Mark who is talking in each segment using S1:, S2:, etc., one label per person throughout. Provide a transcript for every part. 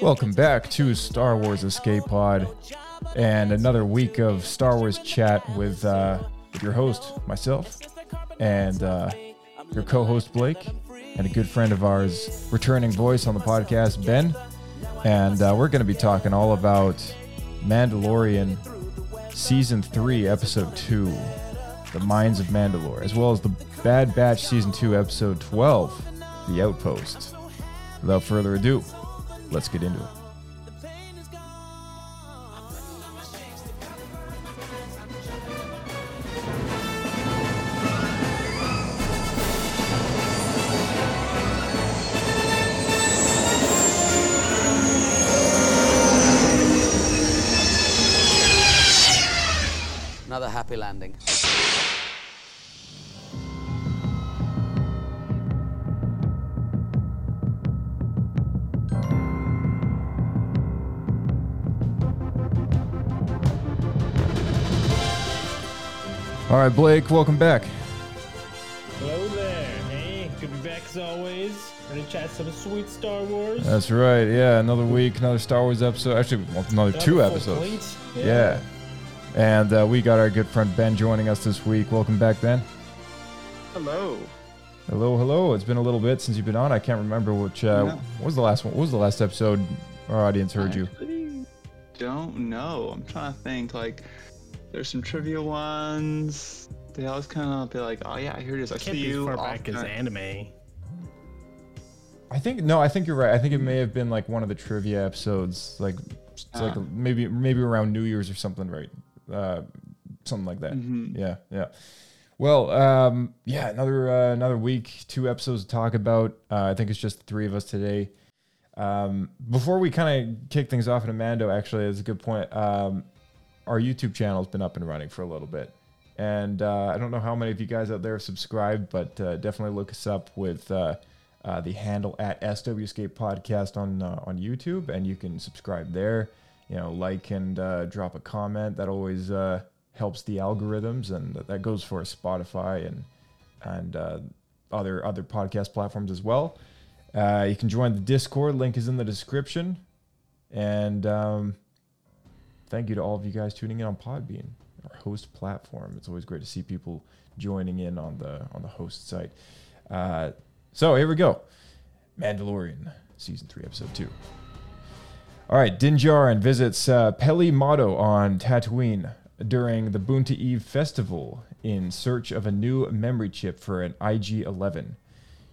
S1: Welcome back to Star Wars Escape Pod and another week of Star Wars chat with, uh, with your host, myself, and uh, your co host, Blake, and a good friend of ours, returning voice on the podcast, Ben. And uh, we're going to be talking all about Mandalorian Season 3, Episode 2, The Minds of Mandalore, as well as the Bad Batch Season 2, Episode 12, The Outpost. Without further ado, let's get into it. Right, Blake, welcome back.
S2: Hello there. Hey, good to be back as always. Ready to chat some sweet Star Wars.
S1: That's right. Yeah, another week, another Star Wars episode. Actually, well, another
S2: Another
S1: two episodes.
S2: plate.
S1: Yeah. And uh, we got our good friend Ben joining us this week. Welcome back, Ben.
S3: Hello.
S1: Hello, hello. It's been a little bit since you've been on. I can't remember which. Uh,
S3: No.
S1: What was the last one? What was the last episode our audience heard you?
S3: Don't know. I'm trying to think. Like, there's some trivia ones. They always kind of be like, "Oh yeah, I heard this. I
S2: Can't
S3: see
S2: be as
S3: you."
S2: far back as
S3: the-
S2: anime.
S1: I think no. I think you're right. I think it may have been like one of the trivia episodes, like it's like
S3: Ah.
S1: maybe maybe around New Year's or something, right? Uh, something like that.
S3: Mhm.
S1: Yeah, yeah. Well, um, yeah, another uh, another week, two episodes to talk about. Uh, I think it's just the three of us today. Um, before we kind of kick things off in Amando, actually, it's a good point. Um, our YouTube channel has been up and running for a little bit, and uh, I don't know how many of you guys out there have subscribed, but uh, definitely look us up with uh, uh, the handle at SWScape Podcast on uh, on YouTube, and you can subscribe there. You know, like and uh, drop a comment. That always helps the algorithms, and that goes for Spotify and and other other podcast platforms as well. You can join the Discord. Link is in the description. And um, thank you to all of you guys tuning in on Podbean, our host platform. It's always great to see people joining in on the on the host site. Uh, so here we go, Mandalorian season three, episode two. All right, Din Djarin visits uh, Peli Motto on Tatooine during the Boonta Eve festival in search of a new memory chip for an IG-11.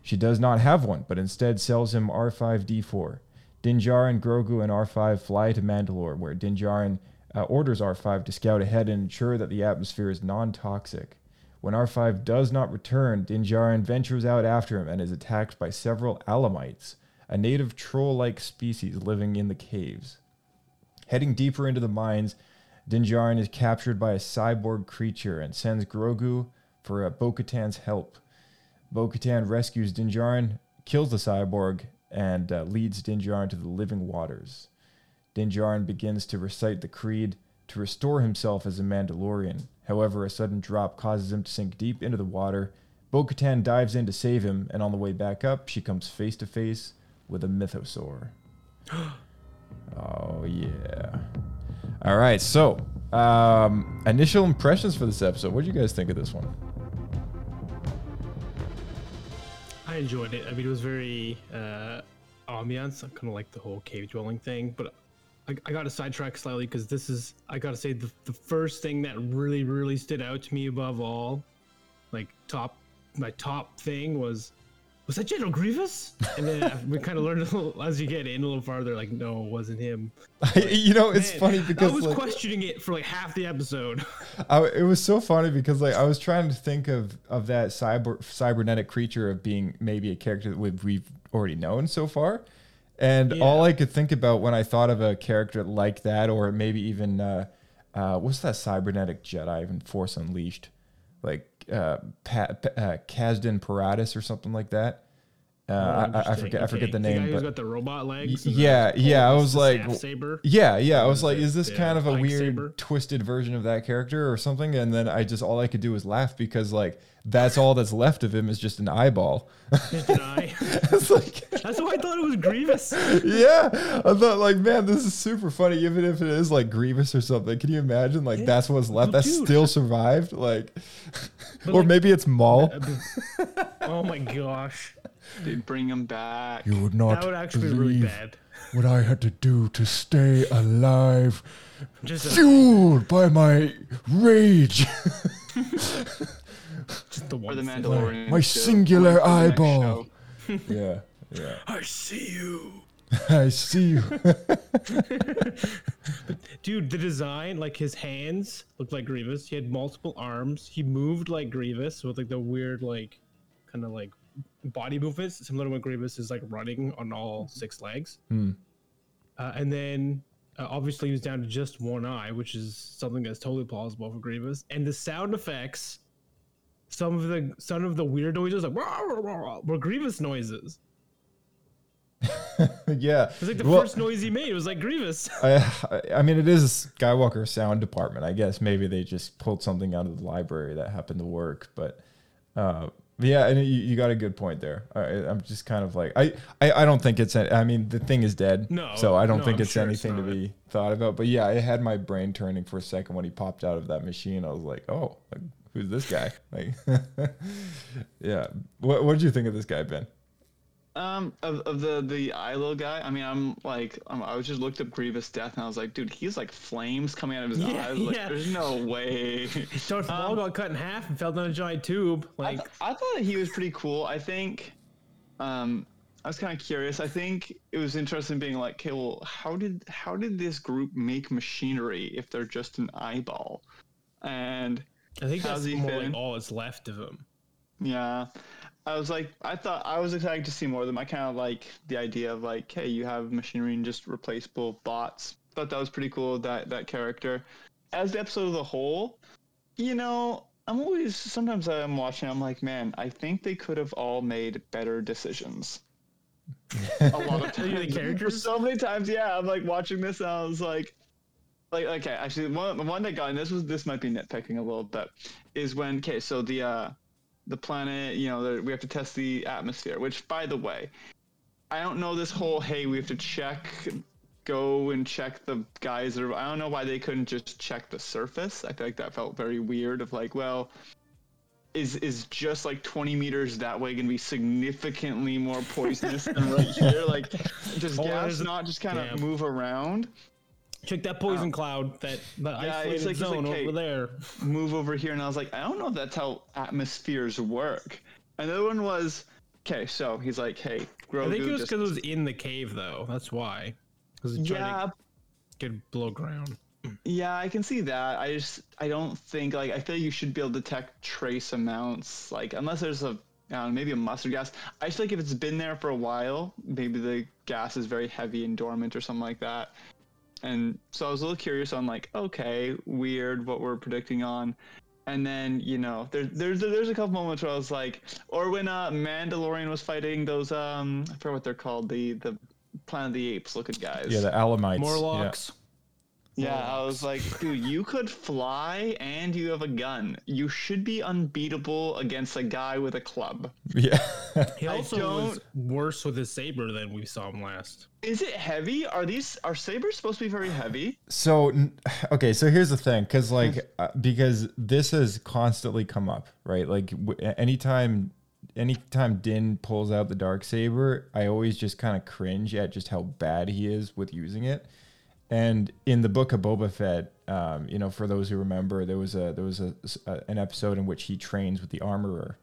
S1: She does not have one, but instead sells him R5D4. Din Djarin, Grogu, and R5 fly to Mandalore, where Din Djarin uh, orders R5 to scout ahead and ensure that the atmosphere is non-toxic. When R5 does not return, Din Djarin ventures out after him and is attacked by several Alamites, a native troll-like species living in the caves. Heading deeper into the mines, Din Djarin is captured by a cyborg creature and sends Grogu for uh, Bo-Katan's help. Bo-Katan rescues Din Djarin, kills the cyborg, and uh, leads Din Djarin to the living waters. Din Djarin begins to recite the creed to restore himself as a Mandalorian. However, a sudden drop causes him to sink deep into the water. Bo-Katan dives in to save him, and on the way back up, she comes face to face with a mythosaur. oh yeah. All right, so um, initial impressions for this episode. What do you guys think of this one?
S2: I enjoyed it. I mean, it was very uh, ambiance. I kind of like the whole cave dwelling thing, but I, I got to sidetrack slightly because this is, I got to say, the, the first thing that really, really stood out to me above all, like top, my top thing was was that General Grievous? And then we kind of learned a little as you get in a little farther, like, no, it wasn't him.
S1: you know, it's
S2: Man,
S1: funny because
S2: I was
S1: like,
S2: questioning it for like half the episode.
S1: I, it was so funny because like I was trying to think of of that cyber cybernetic creature of being maybe a character that we've, we've already known so far, and all I could think about when I thought of a character like that, or maybe even uh, uh, what's that cybernetic Jedi in Force Unleashed, like uh, pa- Pa- uh, Paratus or something like that. Uh, I, I
S2: Interesting.
S1: forget I forget
S2: Okay.
S1: the
S2: guy
S1: name,
S2: who's
S1: but
S2: got the robot legs.
S1: yeah,
S2: the-
S1: yeah. I
S2: oh,
S1: was like,
S2: saber.
S1: yeah, yeah. I was like, is this
S2: Yeah,
S1: kind of a weird,
S2: saber.
S1: twisted version of that character or something? And then I just all I could do was laugh because like that's all that's left of him is just an eyeball.
S2: Just an eye.
S1: it's like,
S2: That's why I thought it was Grievous.
S1: yeah. I thought like, man, this is super funny. Even if it is like Grievous or something, can you imagine? Like that's what's left.
S2: Well,
S1: That still survived. Like, or
S2: like-
S1: maybe it's Maul.
S2: oh my gosh,
S3: Dude, bring him back.
S1: You would not
S2: that would actually be really bad.
S1: what I had to do to stay alive,
S2: Just a,
S1: fueled by my rage.
S2: just the
S3: Or
S2: one.
S3: the. Mandalorian.
S1: My
S3: show.
S1: singular
S3: Wait for the next
S1: eyeball. yeah, yeah.
S2: I see you.
S1: I see you.
S2: Dude, the design, like his hands looked like Grievous. He had multiple arms. He moved like Grievous with like the weird, like, kind of like body movements, similar to when Grievous is like running on all six legs.
S1: Hmm.
S2: Uh, and then uh, obviously he was down to just one eye, which is something that's totally plausible for Grievous. And the sound effects, some of the some of the weird noises, like were Grievous noises.
S1: yeah.
S2: It was like the
S1: Well,
S2: first noise he made. It was like Grievous.
S1: I, I mean, it is a Skywalker sound department. I guess maybe they just pulled something out of the library that happened to work. But uh, yeah, and you, you got a good point there. I, I'm just kind of like I, I, I don't think it's. I mean, the thing is dead.
S2: No,
S1: so I don't
S2: no,
S1: think
S2: I'm
S1: it's
S2: sure it's
S1: anything to be thought about. But yeah, I had my brain turning for a second when he popped out of that machine. I was like, oh, like, who's this guy? Like, yeah. What What did you think of this guy, Ben?
S3: Um, of, of the the Ilo guy, I mean, I'm like, um, I was just looked up Grievous death, and I was like, dude, he's like flames coming out of his
S2: Yeah,
S3: eyes. Like,
S2: yeah.
S3: there's no way.
S2: Darth Maul got cut in half and fell down a giant tube.
S3: I,
S2: Like,
S3: th- I thought he was pretty cool. I think, um, I was kind of curious. I think it was interesting being like, okay, well, how did how did this group make machinery if they're just an eyeball? And
S2: I think that's more like all that's left of him.
S3: Yeah. I was like, I thought I was excited to see more of them. I kind of like the idea of like, hey, you have machinery and just replaceable bots. Thought that was pretty cool. That that character, as the episode as a whole, you know, I'm always sometimes I'm watching. I'm like, man, I think they could have all made better decisions. a lot of
S2: Are you the
S3: times,
S2: characters?
S3: so many times, yeah. I'm like watching this, and I was like, like okay, actually, one the one that got, and this was this might be nitpicking a little bit, is when okay, so the uh the planet, you know, we have to test the atmosphere. Which, by the way, I don't know this whole hey, we have to check, go and check the geyser. I don't know why they couldn't just check the surface. I feel like that felt very weird. Of like, well, is is just like 20 meters that way going to be significantly more poisonous than right here? Like, does
S2: Oh,
S3: gas not just kind of move around?
S2: Check that poison oh. cloud, that the
S3: Yeah,
S2: isolated
S3: like- it's like,
S2: zone
S3: hey,
S2: over there.
S3: move over here and I was like, I don't know if that's how atmospheres work. Another one was, okay, so he's like, hey, Grogu.
S2: I think it was
S3: just-
S2: because it was in the cave, though. That's why. Because
S3: yeah,
S2: to get below ground.
S3: yeah, I can see that. I just, I don't think like I feel you should be able to detect trace amounts, like unless there's a, I don't know, maybe a mustard gas. I just like if it's been there for a while, maybe the gas is very heavy and dormant or something like that. And so I was a little curious on like, okay, weird what we're predicting on. And then you know, there, there's there's a couple moments where I was like, or when uh, Mandalorian was fighting those um, I forget what they're called, the the Planet of the Apes looking guys.
S1: Yeah, the Alamites. yeah.
S2: Morlocks.
S3: Yeah, I was like, dude, you could fly and you have a gun. You should be unbeatable against a guy with a club.
S1: Yeah.
S2: He also was worse with his saber than we saw him last.
S3: Is it heavy? Are these are sabers supposed to be very heavy?
S1: So okay, so here's the thing, because like uh, because this has constantly come up, right? Like w- anytime, anytime Din pulls out the dark saber, I always just kind of cringe at just how bad he is with using it. And in the book of Boba Fett, um, you know, for those who remember, there was a there was a, a an episode in which he trains with the armorer,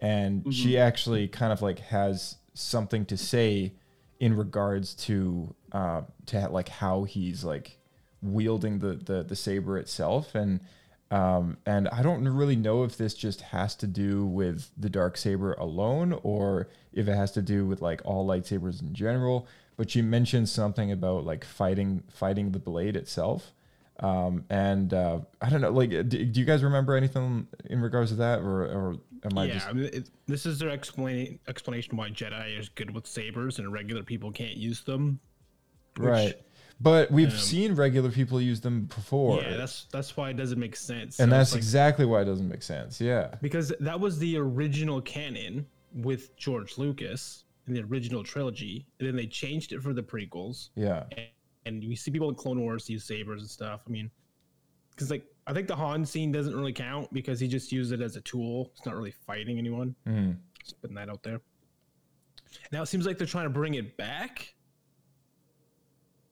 S1: and she actually kind of like has something to say in regards to uh, to like how he's like wielding the the, the saber itself. And um, and I don't really know if this just has to do with the dark saber alone or if it has to do with like all lightsabers in general. But she mentioned something about like fighting fighting the blade itself. Um, and uh, I don't know, like, do, do you guys remember anything in regards to that, or, or am I
S2: yeah,
S1: just
S2: I mean, it, this is their explain explanation why Jedi is good with sabers and regular people can't use them. which-
S1: right? But we've
S2: um,
S1: seen regular people use them before,
S2: Yeah, that's that's why it doesn't make sense.
S1: and
S2: So
S1: that's
S2: like-
S1: exactly why it doesn't make sense. Yeah,
S2: because that was the original canon with George Lucas in the original trilogy, and then they changed it for the prequels.
S1: yeah,
S2: And, and we see people in Clone Wars use sabers and stuff. I mean, because like I think the Han scene doesn't really count because he just used it as a tool. It's not really fighting anyone.
S1: Mhm.
S2: Just putting that out there. Now it seems like they're trying to bring it back,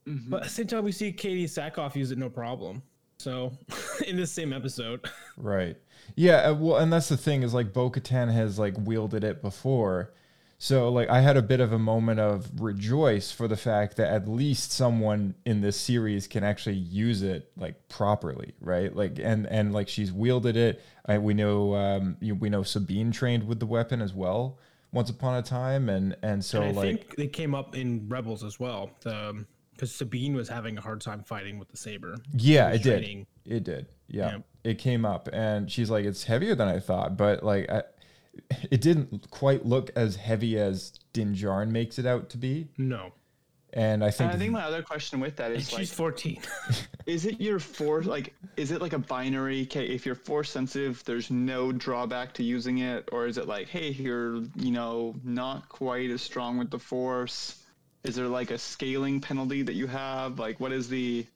S2: but at the same time we see Katee Sackhoff use it no problem. So in this same episode,
S1: Right. Yeah. uh, Well, and that's the thing is like Bo Katan has like wielded it before. So like I had a bit of a moment of rejoice for the fact that at least someone in this series can actually use it like properly, right? Like and and like she's wielded it. I, we know um you, we know Sabine trained with the weapon as well once upon a time and and so
S2: and I
S1: like
S2: think they came up in Rebels as well. The because Sabine was having a hard time fighting with the saber.
S1: Yeah, it did. It did. Yeah.
S2: Yeah.
S1: It came up and she's like, it's heavier than I thought, but like, I, it didn't quite look as heavy as Din Djarin makes it out to be.
S2: No,
S1: And I think,
S3: And I think my other question with that is and like,
S2: she's 14.
S3: is it your force like is it like a binary okay if you're force sensitive there's no drawback to using it or is it like hey you're you know not quite as strong with the force is there like a scaling penalty that you have like what is the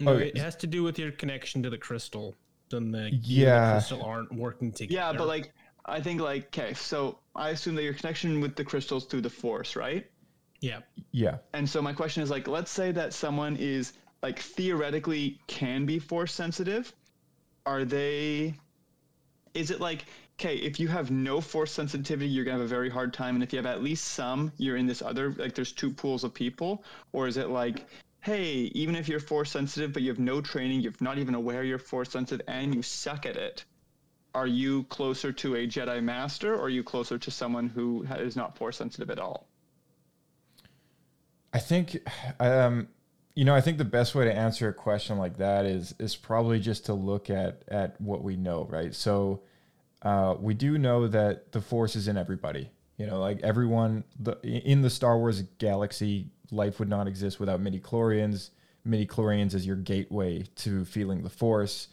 S2: No,
S1: Okay.
S2: it has to do with your connection to the crystal. Then the gear the
S1: Yeah.
S2: crystal aren't working together.
S3: yeah but like i think like okay so i assume that your connection with the crystals through the force right
S2: yeah,
S1: yeah,
S3: And so my question is like, let's say that someone is like theoretically can be force sensitive. Are they? Is it like okay, if you have no force sensitivity, you're gonna have a very hard time, and if you have at least some, you're in this other like there's two pools of people, or is it like? Hey, even if you're force sensitive, but you have no training, you're not even aware you're force sensitive, and you suck at it, are you closer to a Jedi Master, or are you closer to someone who is not force sensitive at all?
S1: I think, um, you know, I think the best way to answer a question like that is is probably just to look at at what we know, right? So uh, we do know that the Force is in everybody. You know, like everyone the, in the Star Wars galaxy, life would not exist without midi chlorians. Midi chlorians is your gateway to feeling the Force.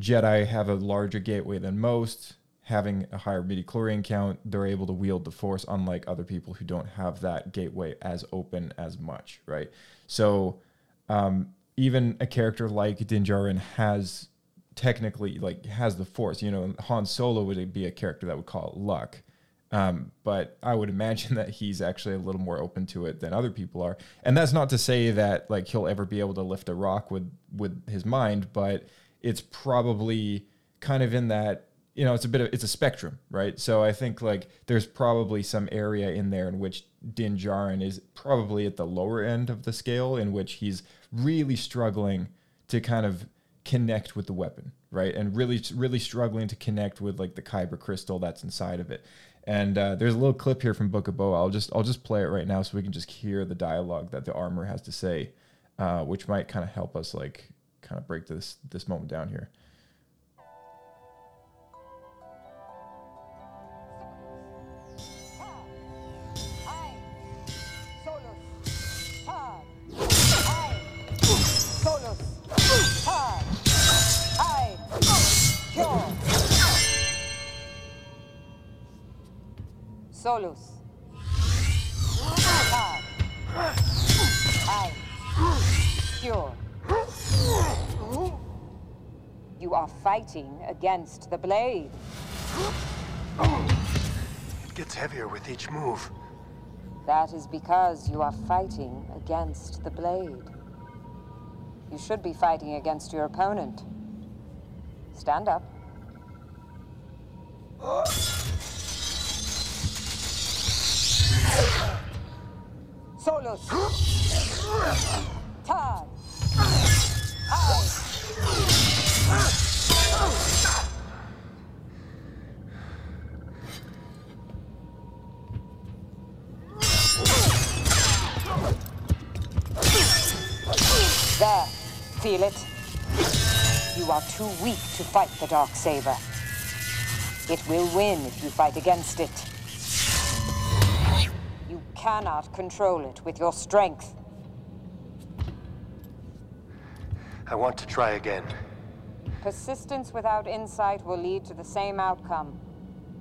S1: Jedi have a larger gateway than most. Having a higher midi chlorian count, they're able to wield the Force, unlike other people who don't have that gateway as open as much, right? So, um, even a character like Din Djarin has technically like has the Force. You know, Han Solo would be a character that would call it luck. Um, but I would imagine that he's actually a little more open to it than other people are. And that's not to say that like he'll ever be able to lift a rock with with his mind, but it's probably kind of in that you know it's a bit of it's a spectrum, right? So I think like there's probably some area in there in which Din Djarin is probably at the lower end of the scale, in which he's really struggling to kind of connect with the weapon, right? And really, really struggling to connect with like the kyber crystal that's inside of it. And uh, there's a little clip here from Book of Boba. I'll just I'll just play it right now so we can just hear the dialogue that the armor has to say, uh, which might kind of help us like kind of break this this moment down here.
S4: Solus. Hard. You are fighting against the blade.
S5: It gets heavier with each move.
S4: That is because you are fighting against the blade. You should be fighting against your opponent. Stand up. Solus. Tag. There. Feel it? You are too weak to fight the Dark Saber. It will win if you fight against it. You cannot control it with your strength.
S5: I want to try again.
S4: Persistence without insight will lead to the same outcome.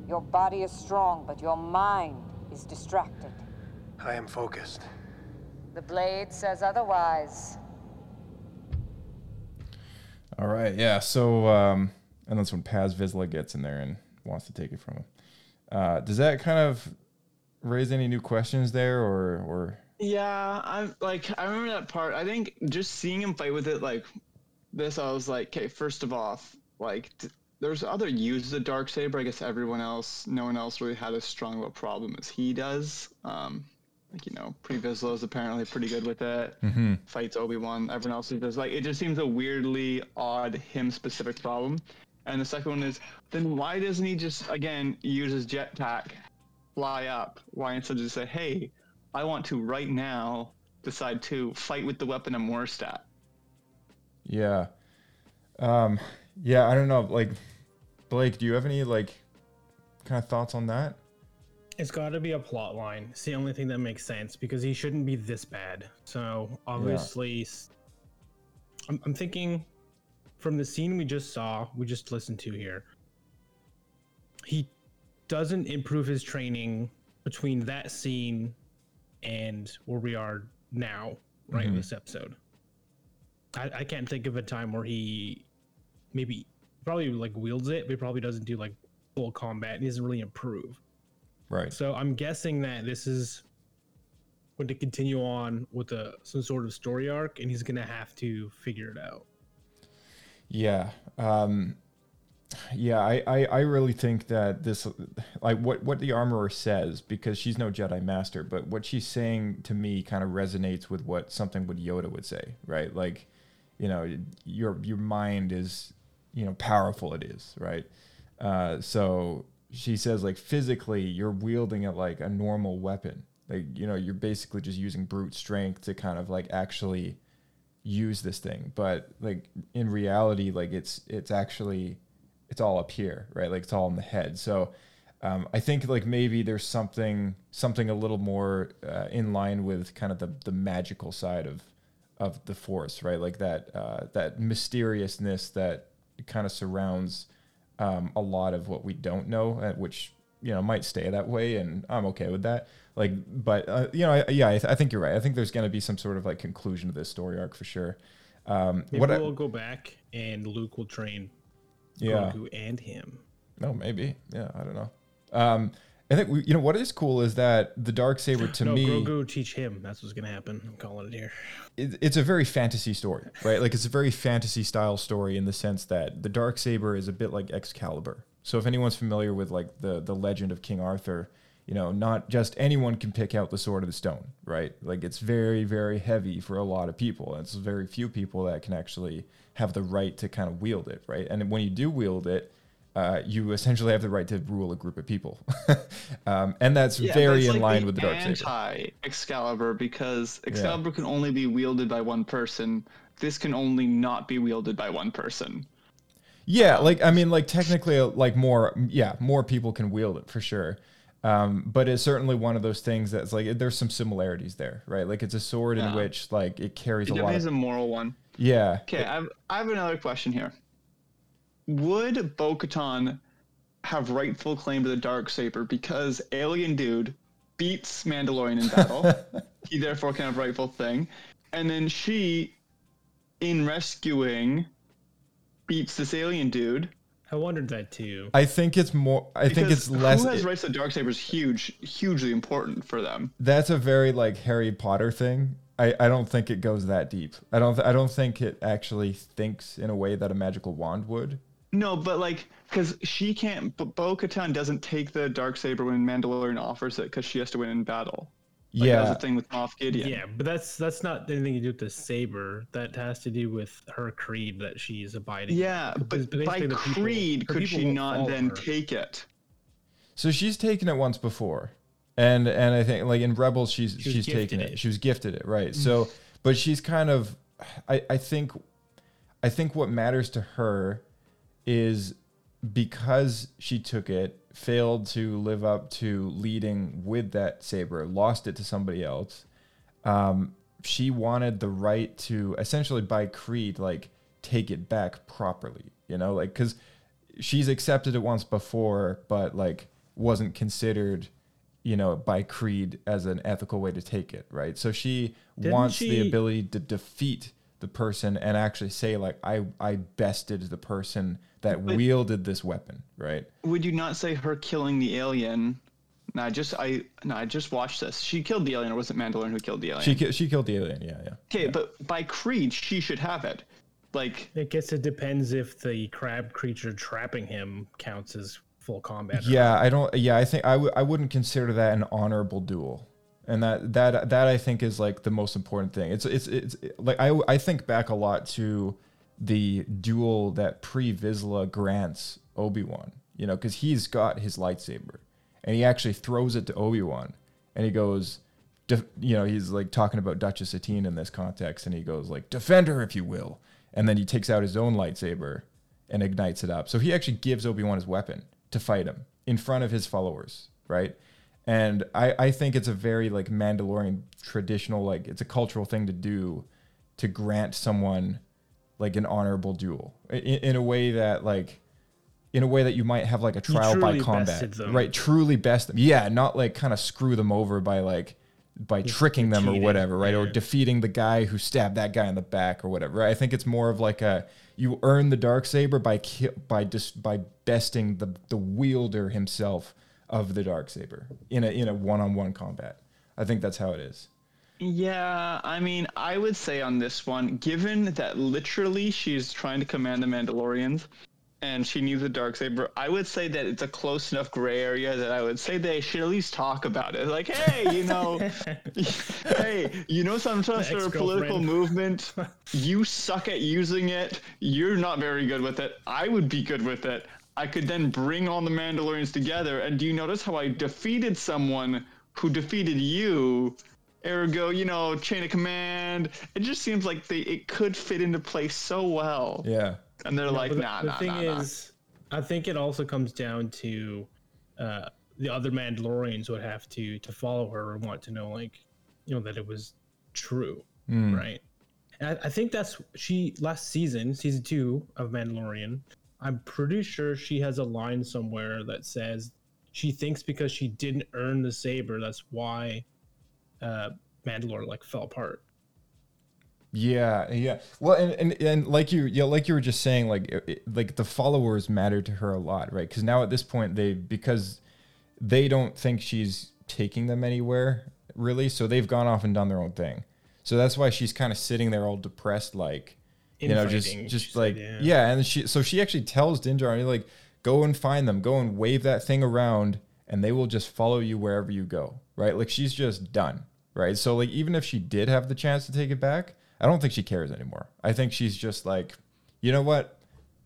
S4: Your body is strong, but your mind is distracted.
S5: I am focused.
S4: The blade says otherwise.
S1: All right, yeah. So, um, and that's when Paz Vizsla gets in there and wants to take it from him. Uh, does that kind of raise any new questions there, or or
S3: Yeah, I'm like I remember that part. I think just seeing him fight with it like this, I was like, okay, first of all, like there's other uses of dark saber. I guess everyone else, no one else really had as strong of a problem as he does. Um, like you know, Pre Vizsla is apparently pretty good with it.
S1: Mhm.
S3: Fights Obi Wan. Everyone else is just like it just seems a weirdly odd him specific problem. And the second one is then why doesn't he just again use his jetpack, fly up? Why instead just say, hey, I want to right now decide to fight with the weapon I'm worst at.
S1: yeah, um, yeah? I don't know. Like, Blake, do you have any like kind of thoughts on that?
S2: It's got to be a plot line. It's the only thing that makes sense because he shouldn't be this bad. So obviously, s- I'm, I'm thinking from the scene we just saw, we just listened to here. He doesn't improve his training between that scene and where we are now, right in
S1: Mhm.
S2: this episode. I, I can't think of a time where he maybe probably like wields it, but he probably doesn't do like full combat and he doesn't really improve.
S1: Right.
S2: So I'm guessing that this is going to continue on with a some sort of story arc, and he's going to have to figure it out.
S1: Yeah. Um, yeah, I, I, I really think that this, like what, what the armorer says, because she's no Jedi master, but what she's saying to me kind of resonates with what something what Yoda would say, right? Like, you know, your, your mind is, you know, powerful it is, right? Uh, so she says like physically you're wielding it like a normal weapon. Like, you know, you're basically just using brute strength to kind of like actually use this thing but like in reality like it's it's actually it's all up here right? Like it's all in the head. So um, i think like maybe there's something something a little more uh, in line with kind of the the magical side of of the force right? Like that uh, that mysteriousness that kind of surrounds um, a lot of what we don't know uh, which you know might stay that way and i'm okay with that. Like but uh, you know I, yeah I, th- I think you're right. I think there's going to be some sort of like conclusion to this story arc for sure. Um
S2: Maybe
S1: what I-
S2: we'll go back and Luke will train
S1: Yeah.
S2: Grogu and him.
S1: no maybe yeah i don't know um i think we, you know what is cool is that the dark saber to
S2: no,
S1: me
S2: Grogu teach him. That's what's going to happen. I'm calling it here.
S1: it, it's a very fantasy story, right? Like it's a very fantasy style story in the sense that the dark saber is a bit like Excalibur. So if anyone's familiar with like the the legend of King Arthur, you know, not just anyone can pick out the sword of the stone, right? Like it's very very heavy for a lot of people. And it's very few people that can actually have the right to kind of wield it, right? And when you do wield it, uh, you essentially have the right to rule a group of people, um, and that's
S3: Yeah,
S1: very
S3: that's
S1: in
S3: like
S1: line
S3: the
S1: with the dark
S3: anti Excalibur because Excalibur can only be wielded by one person. This can only not be wielded by one person.
S1: Yeah, like I mean, like technically, like more, yeah, more people can wield it for sure. Um, but it's certainly one of those things that's like there's some similarities there, right? Like it's a sword in which like it carries
S3: It
S1: a lot.
S3: definitely is
S1: Of,
S3: a moral one.
S1: yeah,
S3: Okay, I've, I have another question here. Would Bo Katan have rightful claim to the dark saber because alien dude beats Mandalorian in battle? he therefore can have rightful thing, and then she, in rescuing, beats this alien dude.
S2: I wondered that too.
S1: I think it's more. I think it's less.
S3: Who has rights to the dark saber is huge, hugely important for them.
S1: that's a very like Harry Potter thing. I, I don't think it goes that deep. I don't th- I don't think it actually thinks in a way that a magical wand would.
S3: No, but like, because she can't. But Bo Katan doesn't take the dark saber when Mandalorian offers it because she has to win in battle. Like,
S1: yeah,
S3: that's the thing with Moff Gideon.
S2: Yeah, but that's that's not anything to do with the saber. That has to do with her creed that she's abiding.
S3: Yeah, but by
S2: basically the people-
S3: creed,
S2: her
S3: could she
S2: won't
S3: then
S2: her.
S3: take it?
S1: So she's taken it once before, and and I think like in Rebels she's
S2: was
S1: she's taken it.
S2: it.
S1: She was gifted it, right? Mm. So, but she's kind of, I I think, I think what matters to her is because she took it, failed to live up to leading with that saber, lost it to somebody else. Um, she wanted the right to essentially by creed like take it back properly, you know, like because she's accepted it once before, but like wasn't considered, you know, by creed as an ethical way to take it, right? So she
S2: Didn't
S1: wants the ability to defeat the person and actually say like I I bested the person that
S3: But-
S1: wielded this weapon, right?
S3: Would you not say her killing the alien? No, I just I no, I just watched this. She killed the alien, or was it Mandalorian who killed the alien?
S1: She ki- she killed the alien, yeah, yeah.
S3: okay, but by creed, she should have it. Like,
S2: I guess it depends if the crab creature trapping him counts as full combat. or
S1: Yeah, I don't. Yeah, I think I w- I wouldn't consider that an honorable duel, and that that that I think is like the most important thing. It's it's it's like I I think back a lot to the duel that pre Vizsla grants Obi Wan. You know, because he's got his lightsaber, and he actually throws it to Obi Wan, and he goes. You know, he's like talking about Duchess Satine in this context, and he goes like, "Defend her, if you will," and then he takes out his own lightsaber and ignites it up. So he actually gives Obi Wan his weapon to fight him in front of his followers, right? And I, I think it's a very like Mandalorian traditional, like it's a cultural thing to do to grant someone like an honorable duel in, in a way that like in a way that you might have like a trial by combat, right? Truly best them, yeah, not like kind of screw them over by like by tricking them or whatever, right? Or defeating the guy who stabbed that guy in the back or whatever. I think it's more of like a you earn the dark saber by ki- by just by besting the the wielder himself of the dark saber in a in a one on one combat. I think that's how it is.
S3: Yeah, I mean, I would say on this one, given that literally she's trying to command the Mandalorians, and she needs a dark saber, I would say that it's a close enough gray area that I would say they should at least talk about it. Like, hey, you know, hey, you know, sometimes
S2: The
S3: for a political movement, you suck at using it. You're not very good with it. I would be good with it. I could then bring all the Mandalorians together. And do you notice how I defeated someone who defeated you? Ergo, you know, chain of command. It just seems like they it could fit into place so well.
S1: Yeah.
S3: And they're like,
S2: But the-
S3: nah,
S2: the
S3: nah,
S2: thing
S3: nah, nah.
S2: is, I think it also comes down to uh, the other Mandalorians would have to to follow her and want to know, like, you know, that it was true,
S1: Hmm.
S2: right? And I, I think that's she last season, season two of Mandalorian. I'm pretty sure she has a line somewhere that says she thinks because she didn't earn the saber, that's why uh, Mandalore like fell apart.
S1: Yeah, yeah. Well, and, and and like you, yeah, like you were just saying, like it- like the followers matter to her a lot, right? Because now at this point, they because they don't think she's taking them anywhere really, so they've gone off and done their own thing. So that's why she's kind of sitting there all depressed, like you know, just just
S2: she said,
S1: like
S2: yeah.
S1: yeah. And she so she actually tells Din Djarin like, go and find them, go and wave that thing around, and they will just follow you wherever you go, right? Like she's just done, right? So like even if she did have the chance to take it back, I don't think she cares anymore. I think she's just like, you know what?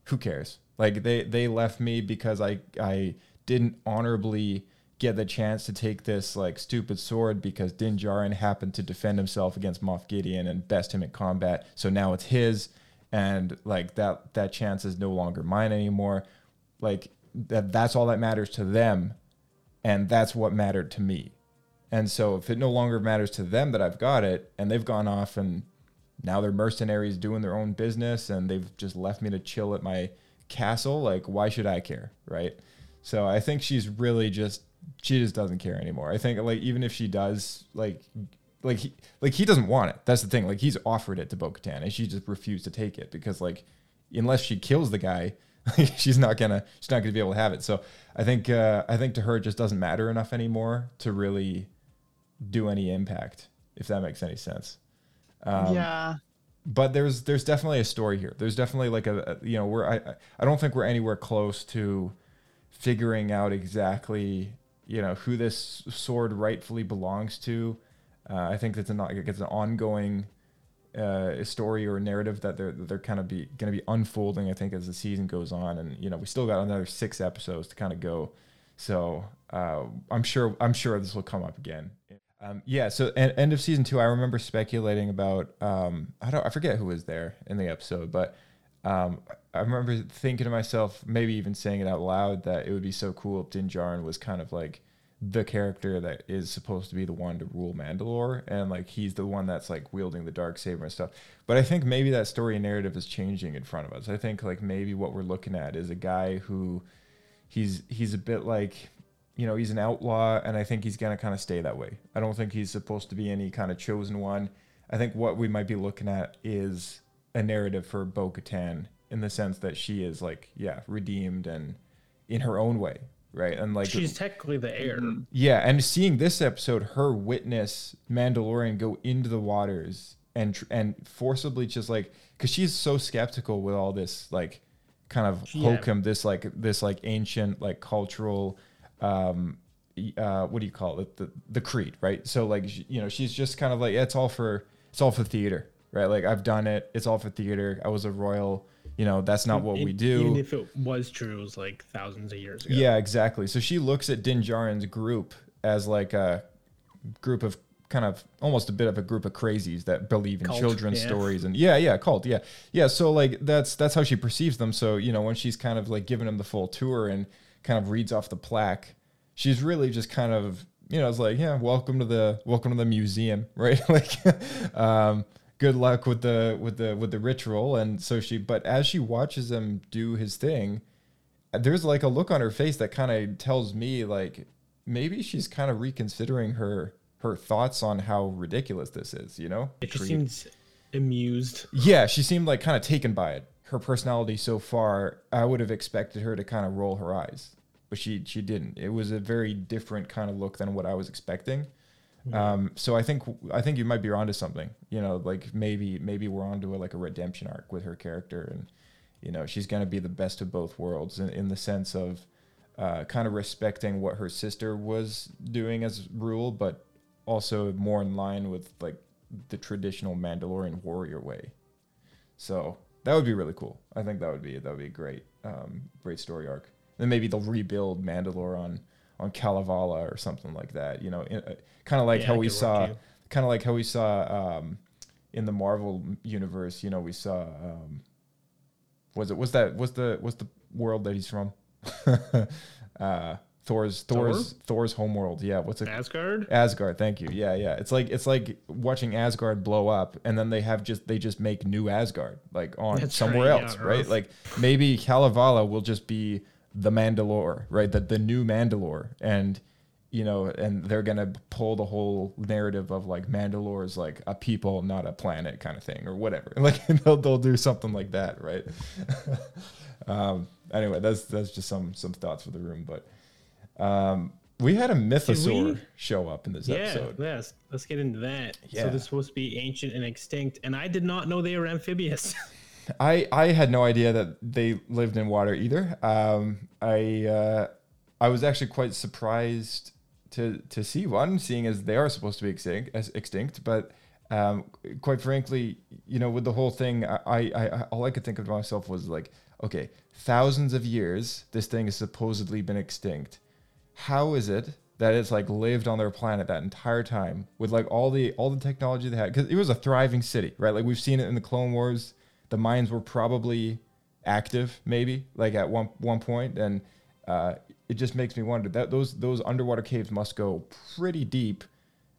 S1: Who cares? Like they they left me because I I didn't honorably get the chance to take this like stupid sword because Din Djarin happened to defend himself against Moff Gideon and best him in combat. So now it's his, and like that that chance is no longer mine anymore. Like that that's all that matters to them, and that's what mattered to me. And so if it no longer matters to them that I've got it, and they've gone off and now they're mercenaries doing their own business and they've just left me to chill at my castle, like why should I care, right? So I think she's really just she just doesn't care anymore. I think like even if she does like like he like he doesn't want it. That's the thing. Like he's offered it to Bo-Katan and she just refused to take it because like unless she kills the guy, she's not gonna she's not gonna be able to have it. So I think uh, I think to her it just doesn't matter enough anymore to really do any impact, if that makes any sense. Um,
S3: yeah,
S1: but there's there's definitely a story here. There's definitely like a, a you know we're I I- don't think we're anywhere close to figuring out exactly you know who this sword rightfully belongs to. Uh, I think that's an it's an ongoing uh, story or narrative that they're they're kind of be going to be unfolding. I think as the season goes on, and you know we still got another six episodes to kind of go. So uh, I'm sure I'm sure this will come up again. Um, yeah. So en- end of season two, I remember speculating about um, I don't I forget who was there in the episode, but um, I remember thinking to myself, maybe even saying it out loud, that it would be so cool if Din Djarin was kind of like the character that is supposed to be the one to rule Mandalore, and like he's the one that's like wielding the dark saber and stuff. But I think maybe that story and narrative is changing in front of us. I think like maybe what we're looking at is a guy who he's he's a bit like you know he's an outlaw and i think he's going to kind of stay that way i don't think he's supposed to be any kind of chosen one i think what we might be looking at is a narrative for bo-katan in the sense that she is like yeah redeemed and in her own way right and like
S2: She's technically the heir. Mm-hmm.
S1: yeah, and seeing this episode, her witness Mandalorian go into the waters and tr- and forcibly just like because she's so skeptical with all this like kind of
S2: Yeah.
S1: hokum, this like this like ancient like cultural, um, uh, what do you call it? The the creed, right? So like you know she's just kind of like yeah, it's all for it's all for theater, right? Like I've done it, it's all for theater. I was a royal, you know that's not what we do.
S2: Even if it was true, it was like thousands of years ago.
S1: Yeah, exactly. So she looks at Din Djarin's group as like a group of kind of almost a bit of a group of crazies that believe in
S2: Cult,
S1: children's
S2: yeah.
S1: stories and yeah, yeah, cult, yeah, yeah. So like that's that's how she perceives them. So you know when she's kind of like giving him the full tour and kind of reads off the plaque, she's really just kind of you know it's like yeah, welcome to the welcome to the museum, right? like, um, good luck with the with the with the ritual. And so she, but as she watches him do his thing, there's like a look on her face that kind of tells me like maybe she's kind of reconsidering her her thoughts on how ridiculous this is you know
S2: It just seems amused.
S1: yeah she seemed like kind of taken by it her personality so far i would have expected her to kind of roll her eyes but she she didn't it was a very different kind of look than what i was expecting um, so I think I think you might be onto something. You know, like maybe maybe we're onto a, like a redemption arc with her character, and you know she's gonna be the best of both worlds in, in the sense of uh, kind of respecting what her sister was doing as rule, but also more in line with like the traditional Mandalorian warrior way. So that would be really cool. I think that would be that would be a great um, great story arc. Then maybe they'll rebuild Mandalore on on Kalevala or something like that. You know, kind of like
S2: Yeah,
S1: how we saw, kind of like how we saw um, in the Marvel universe. You know, we saw um, was it was that was the was the world that he's from? uh, Thor's Thor's Thor's homeworld. Yeah, what's it?
S2: Asgard?
S1: Asgard. Thank you. Yeah, yeah. It's like it's like watching Asgard blow up, and then they have just they just make new Asgard like on
S2: That's
S1: somewhere
S2: right,
S1: else,
S2: yeah,
S1: right?
S2: Earth.
S1: Like maybe Kalevala will just be the Mandalore, right? The the new Mandalore, and you know, and they're gonna pull the whole narrative of like Mandalore is like a people, not a planet, kind of thing, or whatever. Like they'll they'll do something like that, right? um, anyway, that's that's just some some thoughts for the room, but. Um, we had a mythosaur show up in this
S2: Yeah,
S1: episode.
S2: yes. Let's get into that.
S1: Yeah.
S2: So this is supposed to be ancient and extinct, and I did not know they were amphibious.
S1: I I had no idea that they lived in water either. Um, I uh, I was actually quite surprised to to see one, seeing as they are supposed to be extinct, as extinct. But um, quite frankly, you know, with the whole thing, I, I, I all I could think of to myself was like, okay, thousands of years, this thing has supposedly been extinct. How is it that it's like lived on their planet that entire time with like all the all the technology they had? Because it was a thriving city, right? Like we've seen it in the Clone Wars. The mines were probably active, maybe like at one one point, and uh, it just makes me wonder that those those underwater caves must go pretty deep.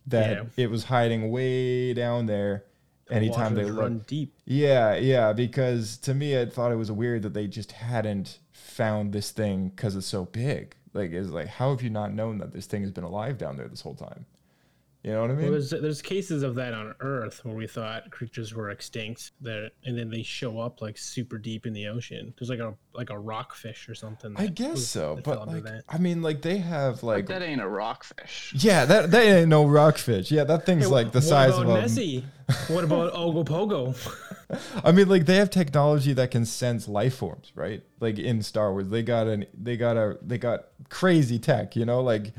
S1: That
S2: Yeah.
S1: it was hiding way down there. Anytime they
S2: waters
S1: look,
S2: run deep.
S1: yeah, yeah, because to me, I thought it was weird that they just hadn't found this thing because it's so big. Like, it's like, how have you not known that this thing has been alive down there this whole time? You know what I mean?
S2: Well, there's there's cases of that on Earth where we thought creatures were extinct, that and then they show up like super deep in the ocean. There's like a like a rockfish or something.
S1: I guess
S2: was-
S1: so, but like. I mean, like they have like
S3: that ain't a rockfish.
S1: yeah, that that ain't no rockfish. Yeah, that thing's
S2: Hey,
S1: like the size
S2: about
S1: of a.
S2: Nessie? what about Ogopogo?
S1: I mean, like they have technology that can sense life forms, right? Like in Star Wars, they got an they got a they got crazy tech, you know, like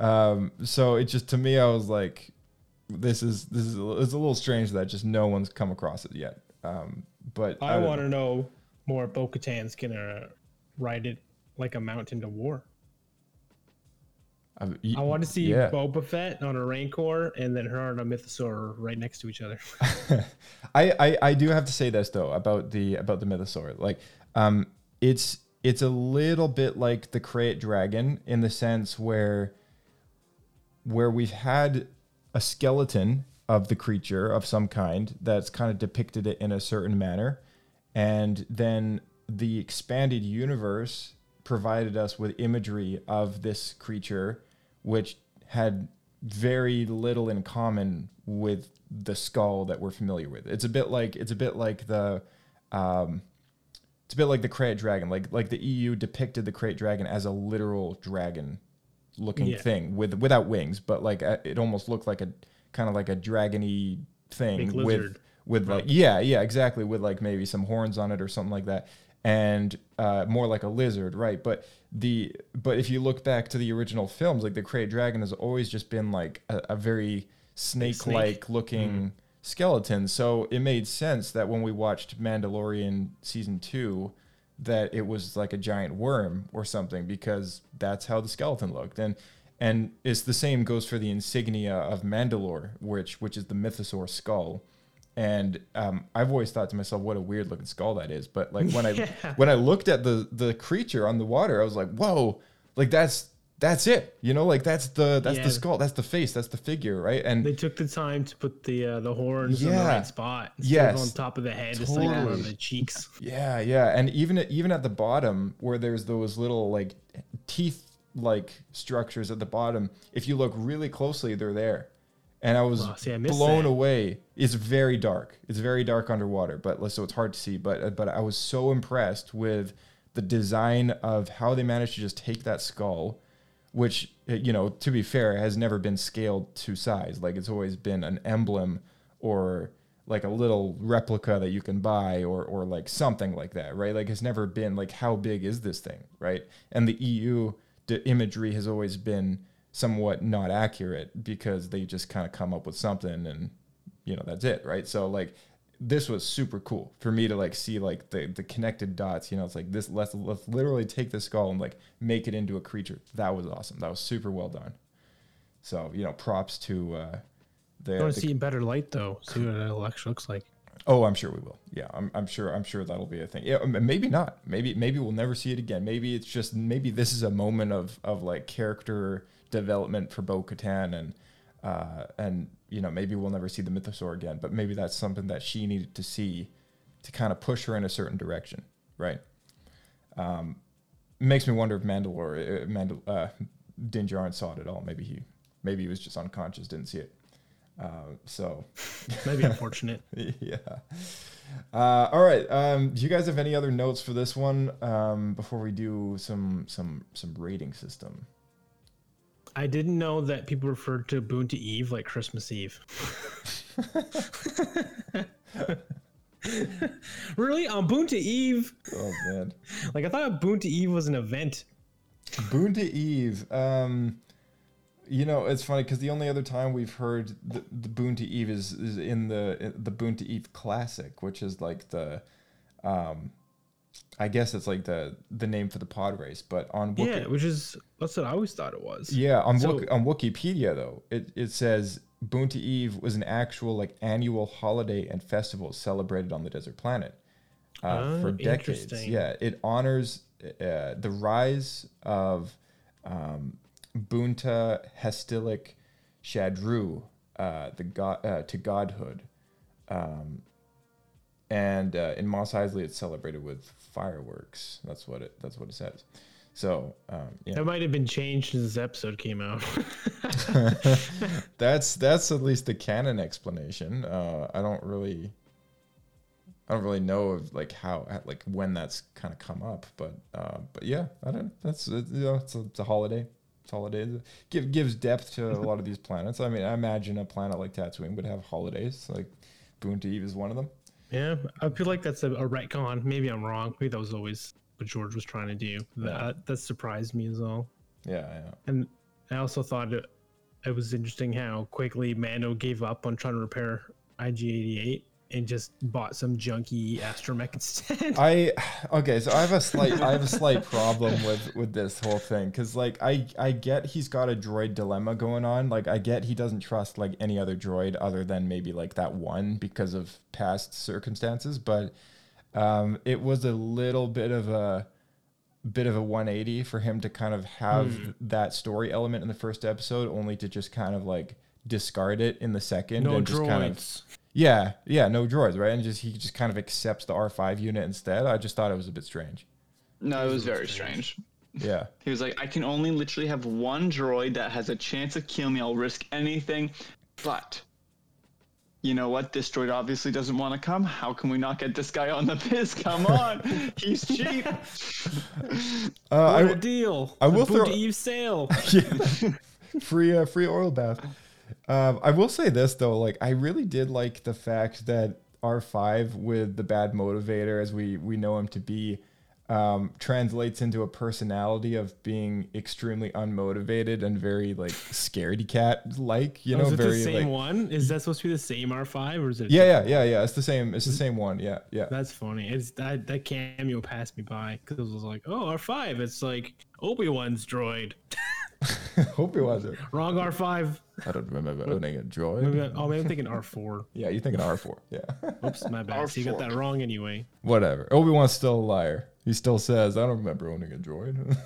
S1: um so it just to me I was like this is this is a, it's a little strange that just no one's come across it yet. Um but
S2: I
S1: don't
S2: want to know more. Bo Katan's gonna ride it like a mountain to war.
S1: I
S2: want to see
S1: yeah.
S2: Boba Fett on a Rancor and then her on a Mythosaur right next to each other.
S1: I, I I do have to say this though about the about the mythosaur. Like, um, it's it's a little bit like the Krayt dragon in the sense where where we've had a skeleton of the creature of some kind that's kind of depicted it in a certain manner, and then the expanded universe provided us with imagery of this creature, which had very little in common with the skull that we're familiar with. It's a bit like it's a bit like the um, it's a bit like the Krayt dragon. Like like the EU depicted the Krayt dragon as a literal dragon looking
S2: Yeah.
S1: thing with without wings, but like uh, it almost looked like a kind of like a dragony thing with with like yeah yeah exactly with like maybe some horns on it or something like that and uh, more like a lizard right but the but if you look back to the original films like the Krayt dragon has always just been like a, a very snake. Like looking skeleton so it made sense that when we watched Mandalorian season 2 that it was like a giant worm or something because that's how the skeleton looked. And and it's the same goes for the insignia of Mandalore which which is the mythosaur skull. And um, I've always thought to myself, what a weird looking skull that is. But like when I when I looked at the the creature on the water, I was like, whoa, like that's that's it. You know, like that's the that's
S2: Yeah.
S1: the skull, that's the face, that's the figure, right? And
S2: they took the time to put the uh, the horns on the right spot.
S1: Yes.
S2: on top of the head, it's like on the cheeks.
S1: Yeah, yeah, and even even at the bottom where there's those little like teeth like structures at the bottom, if you look really closely, they're there. And I was
S2: Wow, see, I
S1: blown
S2: that.
S1: away. It's very dark. It's very dark underwater, but so it's hard to see. But but I was so impressed with the design of how they managed to just take that skull, which eh, you know, to be fair, has never been scaled to size. Like it's always been an emblem or like a little replica that you can buy or or like something like that, right? Like it's never been like how big is this thing, right? And the EU imagery has always been somewhat not accurate because they just kind of come up with something and you know that's it, right? So like this was super cool for me to like see like the the connected dots, you know, it's like this let's let's literally take the skull and like make it into a creature. That was awesome. That was super well done. So, you know, props to uh the,
S2: I want to see in better light though. See what it actually looks like.
S1: Oh, I'm sure we will. Yeah, I'm, I'm sure. I'm sure that'll be a thing. Yeah, maybe not. Maybe maybe we'll never see it again. Maybe it's just maybe this is a moment of of like character development for Bo Katan and uh and you know maybe we'll never see the Mythosaur again. But maybe that's something that she needed to see to kind of push her in a certain direction, right? Um, makes me wonder if Mandalore, uh, Mandal, uh, Din Djarin saw it at all. Maybe he maybe he was just unconscious, didn't see it. Uh, so
S2: Maybe unfortunate.
S1: yeah. Uh, all right. Um, do you guys have any other notes for this one um, before we do some some some rating system?
S2: I didn't know that people referred to Boonta Eve like Christmas Eve. really? On Boonta Eve?
S1: Oh man,
S2: Like I thought Boonta Eve was an event.
S1: Boonta Eve. Um, you know, it's funny because the only other time we've heard the, the Boonta Eve is, is in the the Boonta Eve Classic, which is like the, um, I guess it's like the the name for the pod race. But on Wiki,
S2: Yeah, which is that's what I always thought it was.
S1: Yeah, on
S2: So-
S1: on Wikipedia though, it, it says Boonta Eve was an actual like annual holiday and festival celebrated on the desert planet uh, for
S2: Ah,
S1: decades. Yeah, it honors uh, the rise of um, Boonta Hestilic Shadru, uh, the god uh, to godhood. Um, and uh, in Mos Eisley, it's celebrated with fireworks. That's what it. That's what it says. So um, yeah,
S2: That might have been changed since this episode came out.
S1: that's that's at least the canon explanation. Uh, I don't really, I don't really know of like how like when that's kind of come up, but uh, but yeah, I don't. That's uh, you know, it's a, it's a holiday. It's holidays. Give gives depth to a lot of these planets. I mean, I imagine a planet like Tatooine would have holidays. Like Boonta Eve is one of them.
S2: Yeah, I feel like that's a, a retcon. Maybe I'm wrong. Maybe that was always what George was trying to do. That that surprised me as well.
S1: Yeah, yeah.
S2: And I also thought it, it was interesting how quickly Mando gave up on trying to repair IG-88 and just bought some junky astromech instead.
S1: I okay, so I have a slight I have a slight problem with with this whole thing because like I I get he's got a droid dilemma going on. Like I get he doesn't trust like any other droid other than maybe like that one because of past circumstances, but um, it was a little bit of a bit of a 180 for him to kind of have
S2: Hmm.
S1: that story element in the first episode only to just kind of like discard it in the second
S2: No
S1: and just kind of
S2: droids.
S1: Yeah yeah no droids right and just he just kind of accepts the r5 unit instead i just thought it was a bit strange
S3: No, it was very strange.
S1: yeah
S3: He was like, I can only literally have one droid that has a chance of killing me. I'll risk anything. But you know what? This droid obviously doesn't want to come. How can we not get this guy on the piss? Come on. He's cheap.
S1: uh,
S2: what
S1: I,
S2: a deal!
S1: I will
S2: the
S1: throw-
S2: Boonta Eve sale.
S1: free uh, free oil bath. Um, I will say this though, like I really did like the fact that R five with the bad motivator, as we we know him to be, um, translates into a personality of being extremely unmotivated and very like scaredy cat like. You
S2: Oh,
S1: know, very
S2: the same
S1: like
S2: one? Is that supposed to be the same R5 or is it?
S1: yeah, yeah, yeah, yeah. It's the same. It's the same one. Yeah, yeah.
S2: That's funny. It's that that cameo passed me by because it was like, oh, R5. It's like Obi Wan's droid.
S1: Hope it wasn't.
S2: Wrong R5.
S1: I don't remember owning a
S2: Maybe,
S1: droid.
S2: I- oh, maybe I'm thinking R4.
S1: Yeah, you're thinking R four. Yeah.
S2: Oops, my bad. So you got that wrong anyway.
S1: Whatever. Obi Wan's still a liar. He still says, "I don't remember owning a droid."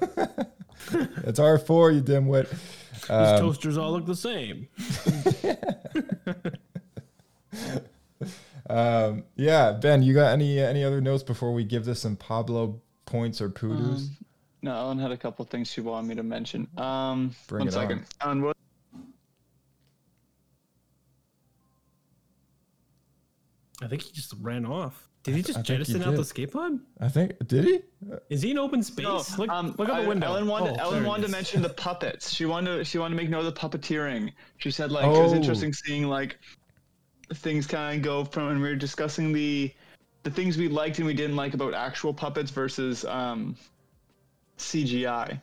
S1: it's R four, you dimwit.
S2: These
S1: Um,
S2: toasters all look the same.
S1: um, yeah, Ben, you got any any other notes before we give this some Pablo points or poodoos?
S3: Um, no, Ellen had a couple things she wanted me to mention. Um,
S1: Bring
S3: one
S1: it
S3: second.
S1: on.
S3: Ellen, what?
S2: I think he just ran off. Did he just
S1: I think he
S2: jettison out
S1: did.
S2: the escape pod?
S1: I think did he?
S2: Is he in open space?
S3: No,
S2: look,
S3: um,
S2: look out
S3: I-
S2: the window.
S3: Ellen wanted,
S2: Oh,
S3: Ellen wanted to mention the puppets. She wanted to, she wanted to make note of the puppeteering. She said like it was
S1: Oh.
S3: interesting seeing like things kind of go from and we were discussing the the things we liked and we didn't like about actual puppets versus um, CGI.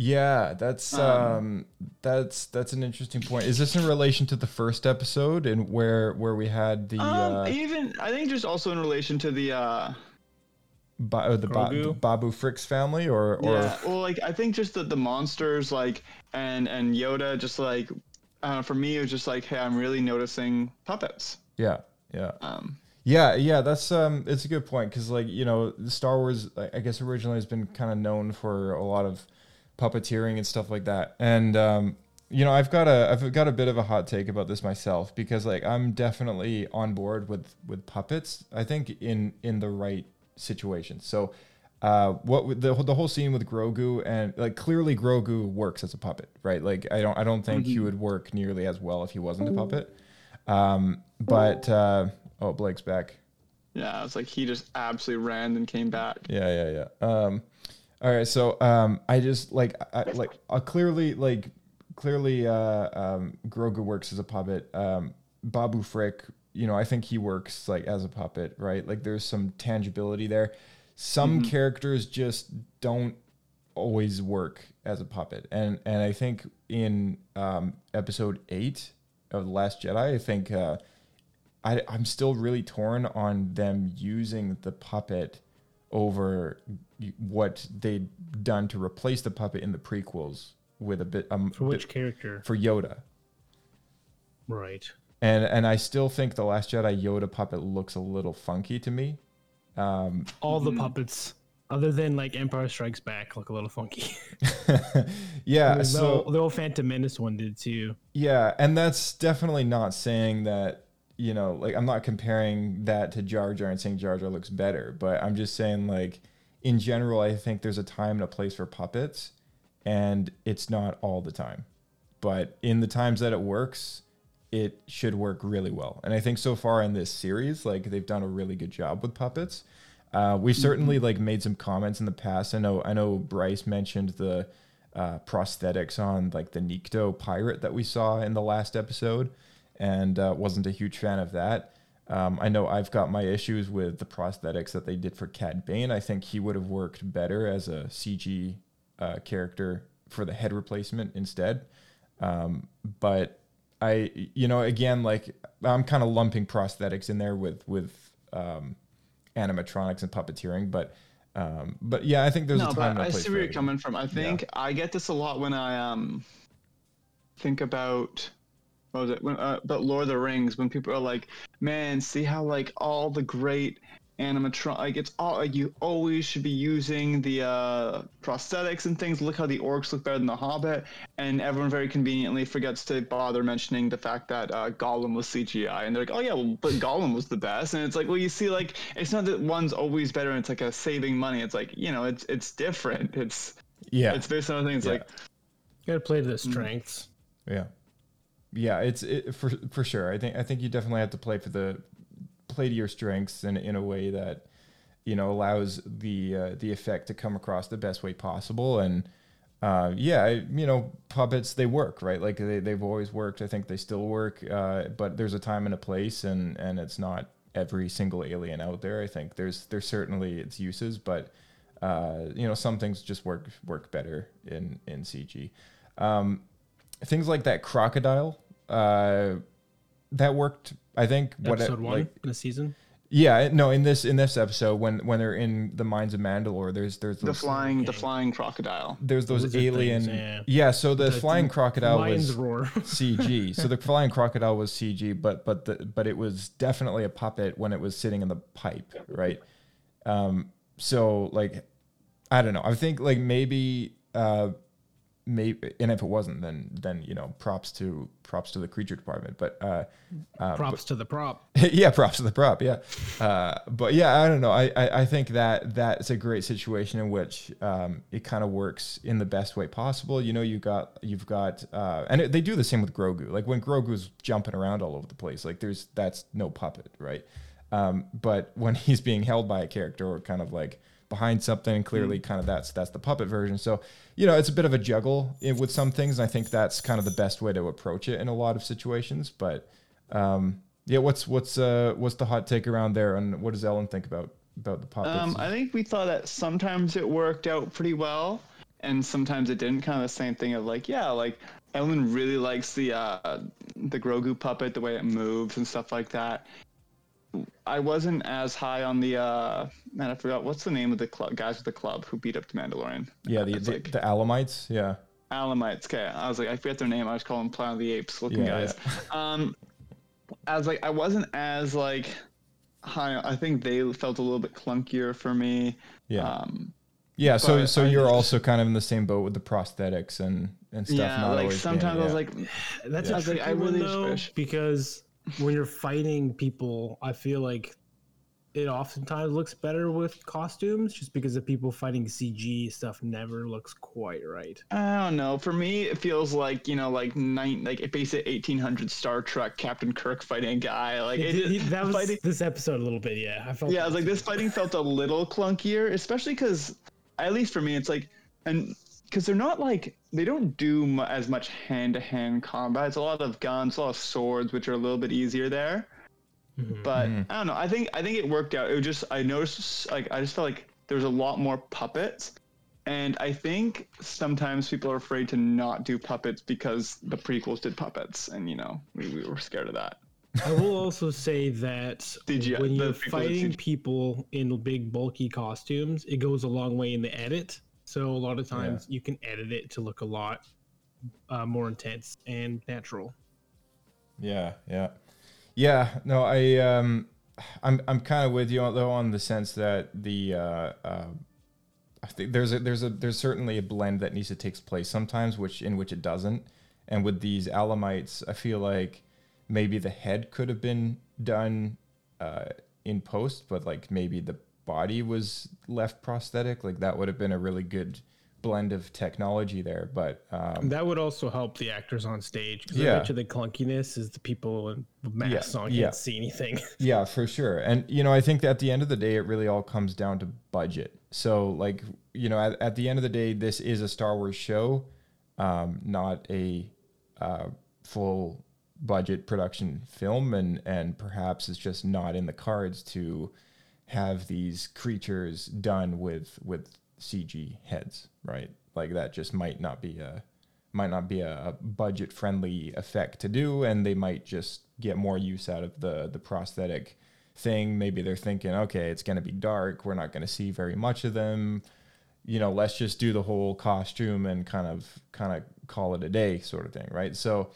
S1: Yeah, that's um,
S3: Um,
S1: that's that's an interesting point. Is this in relation to the first episode and where where we had the
S3: Um,
S1: uh,
S3: even I think just also in relation to the uh,
S1: ba- uh, the ba-
S2: Grogu?
S1: Babu Frick's family or or
S3: yeah, well, like I think just that the monsters like and and Yoda just like I for me it was just like hey I'm really noticing puppets.
S1: yeah yeah
S3: Um,
S1: Yeah, yeah, that's um, it's a good point because like you know, Star Wars, I I guess originally has been kind of known for a lot of puppeteering and stuff like that, and um, you know, I've got a I've got a bit of a hot take about this myself because like I'm definitely on board with with puppets. I think in in the right situation. So. Uh, what the the whole scene with Grogu and like clearly Grogu works as a puppet, right? Like I don't I don't think he would work nearly as well if he wasn't a puppet. Um, but uh, oh, Blake's back.
S3: yeah, it's like he just absolutely ran and came back.
S1: Yeah, yeah, yeah. Um, all right, so um, I just like I, like uh, clearly like clearly uh, um, Grogu works as a puppet. Um, Babu Frick, you know, I think he works like as a puppet, right? Like there's some tangibility there. Some characters just don't always work as a puppet, and and I think in um, episode eight of the Last Jedi, I think. Uh, I, I'm still really torn on them using the puppet over what they'd done to replace the puppet in the prequels with a bit um
S2: For which
S1: bit-
S2: character?
S1: for Yoda.
S2: Right.
S1: And and I still think the Last Jedi Yoda puppet looks a little funky to me. Um,
S2: All the puppets, other than like Empire Strikes Back, look a little funky.
S1: yeah,
S2: the,
S1: so
S2: the old Phantom Menace one did too.
S1: Yeah, and that's definitely not saying that you know, like I'm not comparing that to Jar Jar and saying Jar Jar looks better, but I'm just saying like in general, I think there's a time and a place for puppets, and it's not all the time. But in the times that it works, it should work really well. And I think so far in this series, like they've done a really good job with puppets. Uh, we've certainly like made some comments in the past. I know I know Bryce mentioned the uh, prosthetics on like the Nikto pirate that we saw in the last episode, and uh, wasn't a huge fan of that. Um, I know I've got my issues with the prosthetics that they did for Cad Bane. I think he would have worked better as a CG uh, character for the head replacement instead. Um, but I, you know, again, like I'm kind of lumping prosthetics in there with with um, animatronics and puppeteering, but um, but yeah, I think there's
S3: no,
S1: a time.
S3: but I see where you're coming from. I think I get this a lot when I um think about what was it when, uh, about Lord of the Rings when people are like, man, see how like all the great animatron like it's all like you always should be using the uh prosthetics and things look how the orcs look better than the hobbit and everyone very conveniently forgets to bother mentioning the fact that uh gollum was cgi and they're like oh yeah well, but gollum was the best and it's like well you see like it's not that one's always better and it's like a saving money it's like you know it's it's different it's
S1: Yeah.
S3: it's based on things
S1: Yeah.
S3: like
S2: You gotta play to
S3: Mm.
S2: the strengths.
S1: Yeah, yeah, it's it, for for sure. I think I think you definitely have to play for the play to your strengths in in a way that you know allows the uh, the effect to come across the best way possible. And uh, yeah, I, you know, puppets they work right. Like they they've always worked. I think they still work. Uh, but there's a time and a place, and and it's not every single alien out there. I think there's there's certainly its uses, but uh, you know some things just work work better in in CG. Um, things like that crocodile uh, that worked. I think what
S2: Episode
S1: it,
S2: one
S1: like,
S2: in the season.
S1: yeah, no, in this in this episode when when they're in the mines of Mandalore, there's there's
S3: the
S1: those,
S3: flying the flying crocodile
S1: there's those
S2: Lizard
S1: alien
S2: things,
S1: yeah.
S2: yeah.
S1: so the,
S2: The-
S1: flying
S2: the
S1: crocodile was
S2: roar.
S1: CG. So the flying crocodile was CG, but but the but it was definitely a puppet when it was sitting in the pipe, right? Um, so like, I don't know. I think like maybe uh, maybe, and if it wasn't, then then you know, props to props to the creature department. But uh, uh,
S2: Props to the prop.
S1: yeah, props to the prop. Yeah, uh, but yeah, I don't know. I, I I think that that's a great situation in which um, it kind of works in the best way possible. You know, you got you've got, uh, and it, they do the same with Grogu. Like when Grogu's jumping around all over the place, like there's that's no puppet, right? Um, but when he's being held by a character or kind of like behind something, and clearly kind of that's that's the puppet version. So you know, it's a bit of a juggle with some things, and I think that's kind of the best way to approach it in a lot of situations. But um, yeah, what's what's uh what's the hot take around there, and what does Ellen think about about the puppets?
S3: Um, I think we thought that sometimes it worked out pretty well, and sometimes it didn't. Kind of the same thing of like, yeah, like Ellen really likes the uh, the Grogu puppet, the way it moves and stuff like that. I wasn't as high on the uh, man. I forgot what's the name of the club guys with the club who beat up the Mandalorian.
S1: yeah, the the,
S3: like
S1: the Alamites, yeah,
S3: Alamites. Okay, I was like, I forget their name. I was calling Planet of the Apes looking
S1: Yeah,
S3: guys. Um, I was like, I wasn't as like high. I think they felt a little bit clunkier for me.
S1: yeah,
S3: Um,
S1: yeah. So so
S3: I
S1: you're also kind of in the same boat with the prosthetics and and stuff.
S3: yeah,
S1: not
S3: like
S1: always being-
S3: sometimes I was
S1: yeah.
S3: like,
S2: That's
S3: I
S2: a
S3: was like,
S2: tricky
S3: I
S2: one
S3: really just
S2: though,
S3: wish.
S2: because when you're fighting people, I feel like it oftentimes looks better with costumes, just because the people fighting CG stuff never looks quite right.
S3: I don't know. For me, it feels like you know, like nine, like a basic 1800 Star Trek Captain Kirk fighting a guy. Like it,
S2: He- that was
S3: fighting,
S2: this episode a little bit. Yeah, I felt.
S3: yeah, I was like this fighting felt a little clunkier, especially because, at least for me, it's like, and because they're not like they don't do mu- as much hand-to-hand combat. It's a lot of guns, a lot of swords, which are a little bit easier there. Mm-hmm. But mm-hmm. I don't know. I think I think it worked out. It was just I noticed like I just felt like there was a lot more puppets. And I think sometimes people are afraid to not do puppets because the prequels did puppets, and you know we, we were scared of that.
S2: I will also say that
S3: CGI
S2: when you're fighting people in big bulky costumes, it goes a long way in the edit. So a lot of times you can edit it to look a lot uh, more intense and natural.
S1: Yeah, yeah, yeah. No, I um, I'm I'm kind of with you though on the sense that the uh, uh, I think there's a there's a there's certainly a blend that needs to take place sometimes, which in which it doesn't. And with these alamites, I feel like maybe the head could have been done uh, in post, but like maybe the body was left prosthetic. Like that would have been a really good blend of technology there. But um,
S2: That would also help the actors on stage because
S1: Yeah.
S2: much of the clunkiness is the people in masks
S1: Yeah,
S2: on
S1: yeah.
S2: can't see anything.
S1: Yeah, for sure. And you know, I think that at the end of the day, it really all comes down to budget. So, like, you know, at, at the end of the day, this is a Star Wars show, um, not a uh, full budget production film, and and perhaps it's just not in the cards to have these creatures done with with CG heads, right? Like that just might not be a might not be a, budget friendly effect to do and they might just get more use out of the the prosthetic thing. Maybe they're thinking okay it's going to be dark. We're not going to see very much of them. You know let's just do the whole costume and kind of kind of call it a day sort of thing right? So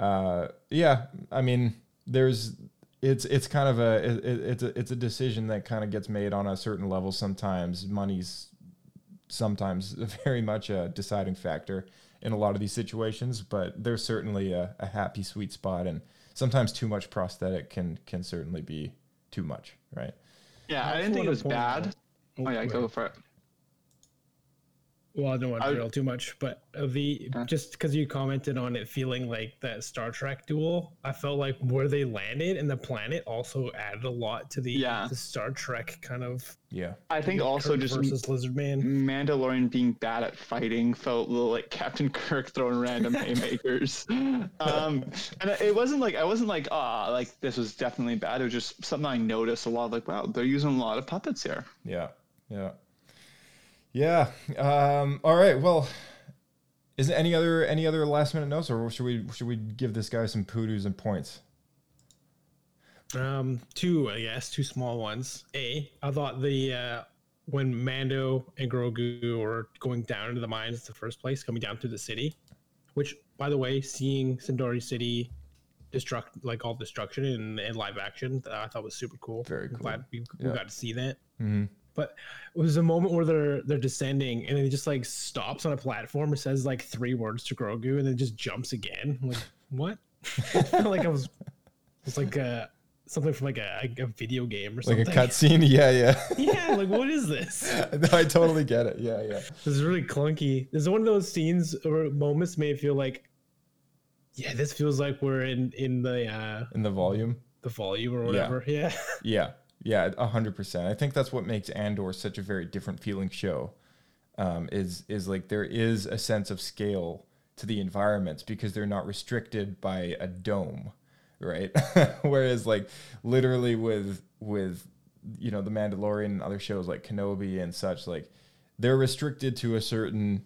S1: uh yeah i mean there's it's it's kind of a it, it- it's a it's a decision that kind of gets made on a certain level sometimes money's sometimes very much a deciding factor in a lot of these situations, but there's certainly a, a happy sweet spot, and sometimes too much prosthetic can can certainly be too much, right?
S3: Yeah, I,
S2: also
S3: didn't think it was bad.
S2: out-
S3: oh, oh yeah,
S2: go
S3: go for it.
S2: Well, I don't want to drill too much, but uh, the just because you commented on it feeling like that Star Trek duel, I felt like where they landed and the planet also added a lot to the,
S3: Yeah.
S2: the Star Trek kind of.
S1: Yeah,
S3: I think also
S2: Kirk
S3: just
S2: versus Lizard Man.
S3: Mandalorian being bad at fighting felt a little like Captain Kirk throwing random haymakers. Um, and it wasn't like I wasn't like ah like this was definitely bad. It was just something I noticed a lot. Like wow, they're using a lot of puppets here.
S1: yeah, yeah, yeah. Um, all right, well. Is there any other any other last minute notes, or should we should we give this guy some poodoos and points?
S2: Um, two, I guess, two small ones. A, I thought the uh, when Mando and Grogu were going down into the mines in the first place, coming down through the city, which, by the way, seeing Sindori City destruct like all destruction in, in live action, uh, I thought was super cool.
S1: Very cool.
S2: Glad we, we got to see that.
S1: Mm-hmm.
S2: But it was a moment where they're they're descending and then it just like stops on a platform. It says like three words to Grogu and then just jumps again. I'm like, what? Like I was it's like uh something from like a, a video game or something.
S1: Like a cutscene? Yeah, yeah.
S2: yeah, like what is this?
S1: I totally get it. Yeah, yeah.
S2: This is really clunky. This is one of those scenes or moments it feel like, yeah, this feels like we're in in the uh
S1: In the volume.
S2: the volume or whatever. Yeah.
S1: Yeah, yeah, a hundred percent. I think that's what makes Andor such a very different feeling show. Um, is is like there is a sense of scale to the environments because they're not restricted by a dome, right? Whereas like literally with with you know the Mandalorian and other shows like Kenobi and such, like they're restricted to a certain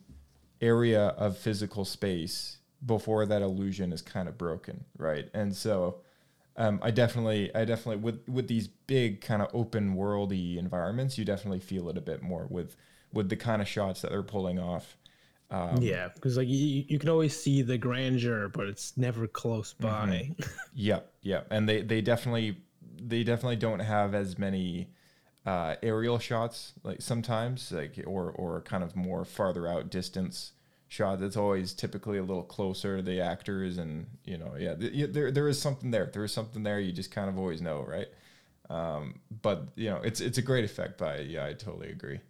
S1: area of physical space before that illusion is kind of broken, right? And so um, I definitely, I definitely with with these big kind of open worldy environments, you definitely feel it a bit more with with the kind of shots that they're pulling off. Um,
S2: yeah, because like you, you can always see the grandeur, but it's never close by.
S1: Yep, yep, and they they definitely they definitely don't have as many uh, aerial shots like sometimes like or or kind of more farther out distance shots. that's always typically a little closer to the actors, and you know, yeah, th- yeah, there there is something there. There is something there. You just kind of always know, right? Um, but you know, it's it's a great effect. By yeah, I totally agree.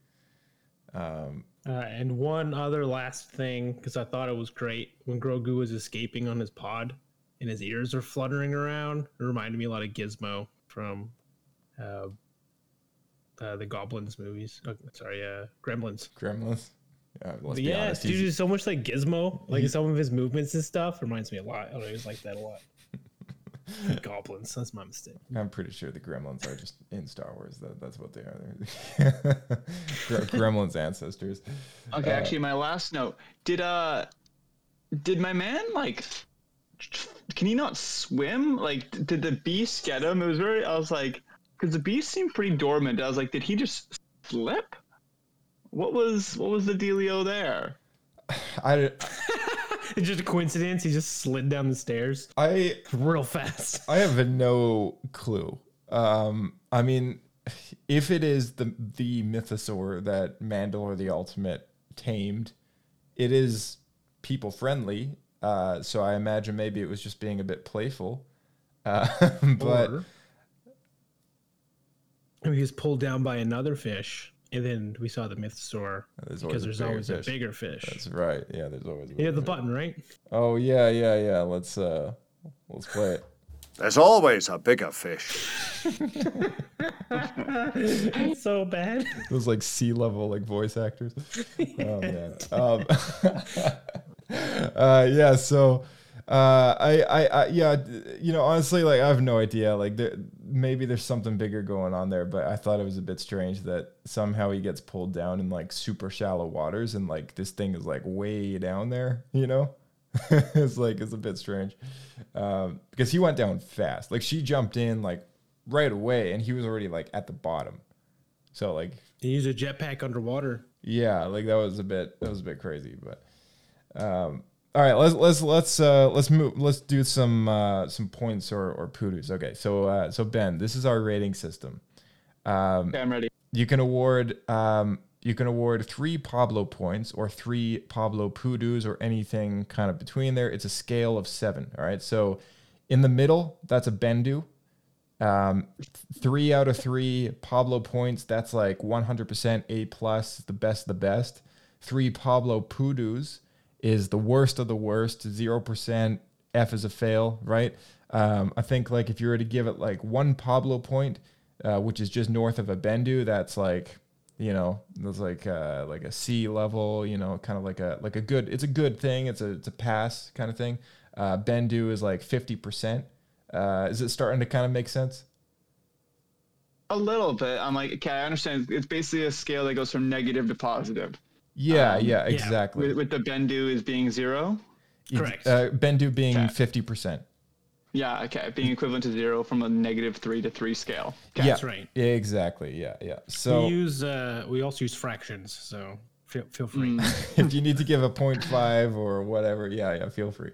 S1: Um,
S2: Uh, and one other last thing, because I thought it was great when Grogu was escaping on his pod and his ears are fluttering around. It reminded me a lot of Gizmo from uh, uh, the Goblins movies. Oh, sorry, uh, Gremlins.
S1: Gremlins. Yeah, let's
S2: But
S1: be honest.
S2: dude,
S1: he's-
S2: he's so much like Gizmo. Like some of his movements and stuff reminds me a lot. I always like that a lot. Goblins. That's my mistake.
S1: I'm pretty sure the Gremlins are just in Star Wars. That, that's what they are. Gremlins ancestors.
S3: Okay,
S1: Uh,
S3: actually, my last note did uh did my man like can he not swim? Like, did the beast get him? It was very. I was like, because the beast seemed pretty dormant. I was like, did he just slip? What was what was the dealio there?
S1: I,
S2: It's just a coincidence. He just slid down the stairs
S1: I
S2: real fast.
S1: I have no clue. Um, I mean, if it is the the mythosaur that Mandalore the Ultimate tamed, it is people friendly. Uh, so I imagine maybe it was just being a bit playful. Uh, but
S2: Or- And he was pulled down by another fish, and then we saw the mythosaur
S1: There's
S2: because there's
S1: bigger
S2: always a bigger fish.
S1: That's right. Yeah, there's always. a
S2: You have the
S1: bigger
S2: button, right?
S1: Oh yeah, yeah, yeah. Let's uh, let's play it.
S6: There's always a bigger fish.
S2: It's so bad.
S1: Those like sea level like voice actors. Oh man. Um, uh, yeah. So, uh, I, I, I, yeah. You know, honestly, like I have no idea. Like, there, maybe there's something bigger going on there, but I thought it was a bit strange that somehow he gets pulled down in like super shallow waters, and like this thing is like way down there. You know. it's like it's a bit strange um, because he went down fast. Like she jumped in like right away, and he was already like at the bottom. So like
S2: He used a jetpack underwater.
S1: yeah, like that was a bit that was a bit crazy, but um all right, let's let's let's uh let's move let's do some uh some points or or poodoos. Okay. So uh so Ben, this is our rating system. Um
S3: Okay, I'm ready.
S1: you can award um you can award three Pablo points or three Pablo poodoos or anything kind of between there. It's a scale of seven. All right. So in the middle, that's a Bendu. Um, three out of three Pablo points. That's like 100% A plus, the best, of the best. Three Pablo poodoos is the worst of the worst. Zero percent F is a fail, right? Um, I think like if you were to give it like one Pablo point, uh, which is just north of a Bendu, that's like you know that's like uh, like a C level, you know, kind of like a like a good. It's a good thing. It's a it's a pass kind of thing. Uh, Bendu is like fifty percent. Uh, is it starting to kind of make sense?
S3: A little bit. I'm like, okay, I understand. It's basically a scale that goes from negative to positive.
S1: Yeah,
S3: Um,
S1: yeah, exactly.
S3: With, with the Bendu is being zero.
S2: Correct.
S1: Uh, Bendu being
S3: Okay.
S1: fifty percent.
S3: Yeah, okay, being equivalent to zero from a negative three to three scale. Okay.
S1: Yeah,
S2: That's right.
S1: Exactly. Yeah, yeah. So
S2: we use uh, we also use fractions, so feel, feel free.
S1: if you need to give a 0.5 or whatever, yeah, yeah, feel free.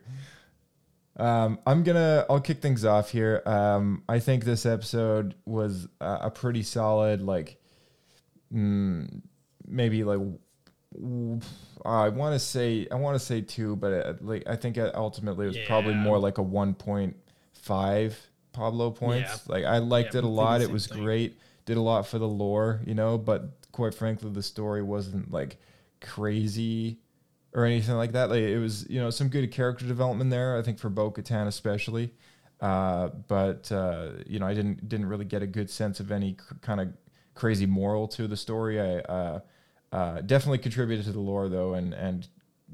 S1: Um, I'm gonna, I'll kick things off here. Um, I think this episode was a, a pretty solid, like, mm, maybe like, w- I want to say, I want to say two, but uh like, I think ultimately it was probably more like a 1.5 Pablo points. Like, I liked
S2: Yeah,
S1: it a lot. It was
S2: thing.
S1: great. Did a lot for the lore, you know, but quite frankly, the story wasn't like crazy or anything like that. Like it was, you know, some good character development there. I think for Bo Katan especially. Uh, but uh, you know, I didn't didn't really get a good sense of any c- kind of crazy moral to the story. I uh, uh, definitely contributed to the lore though, and and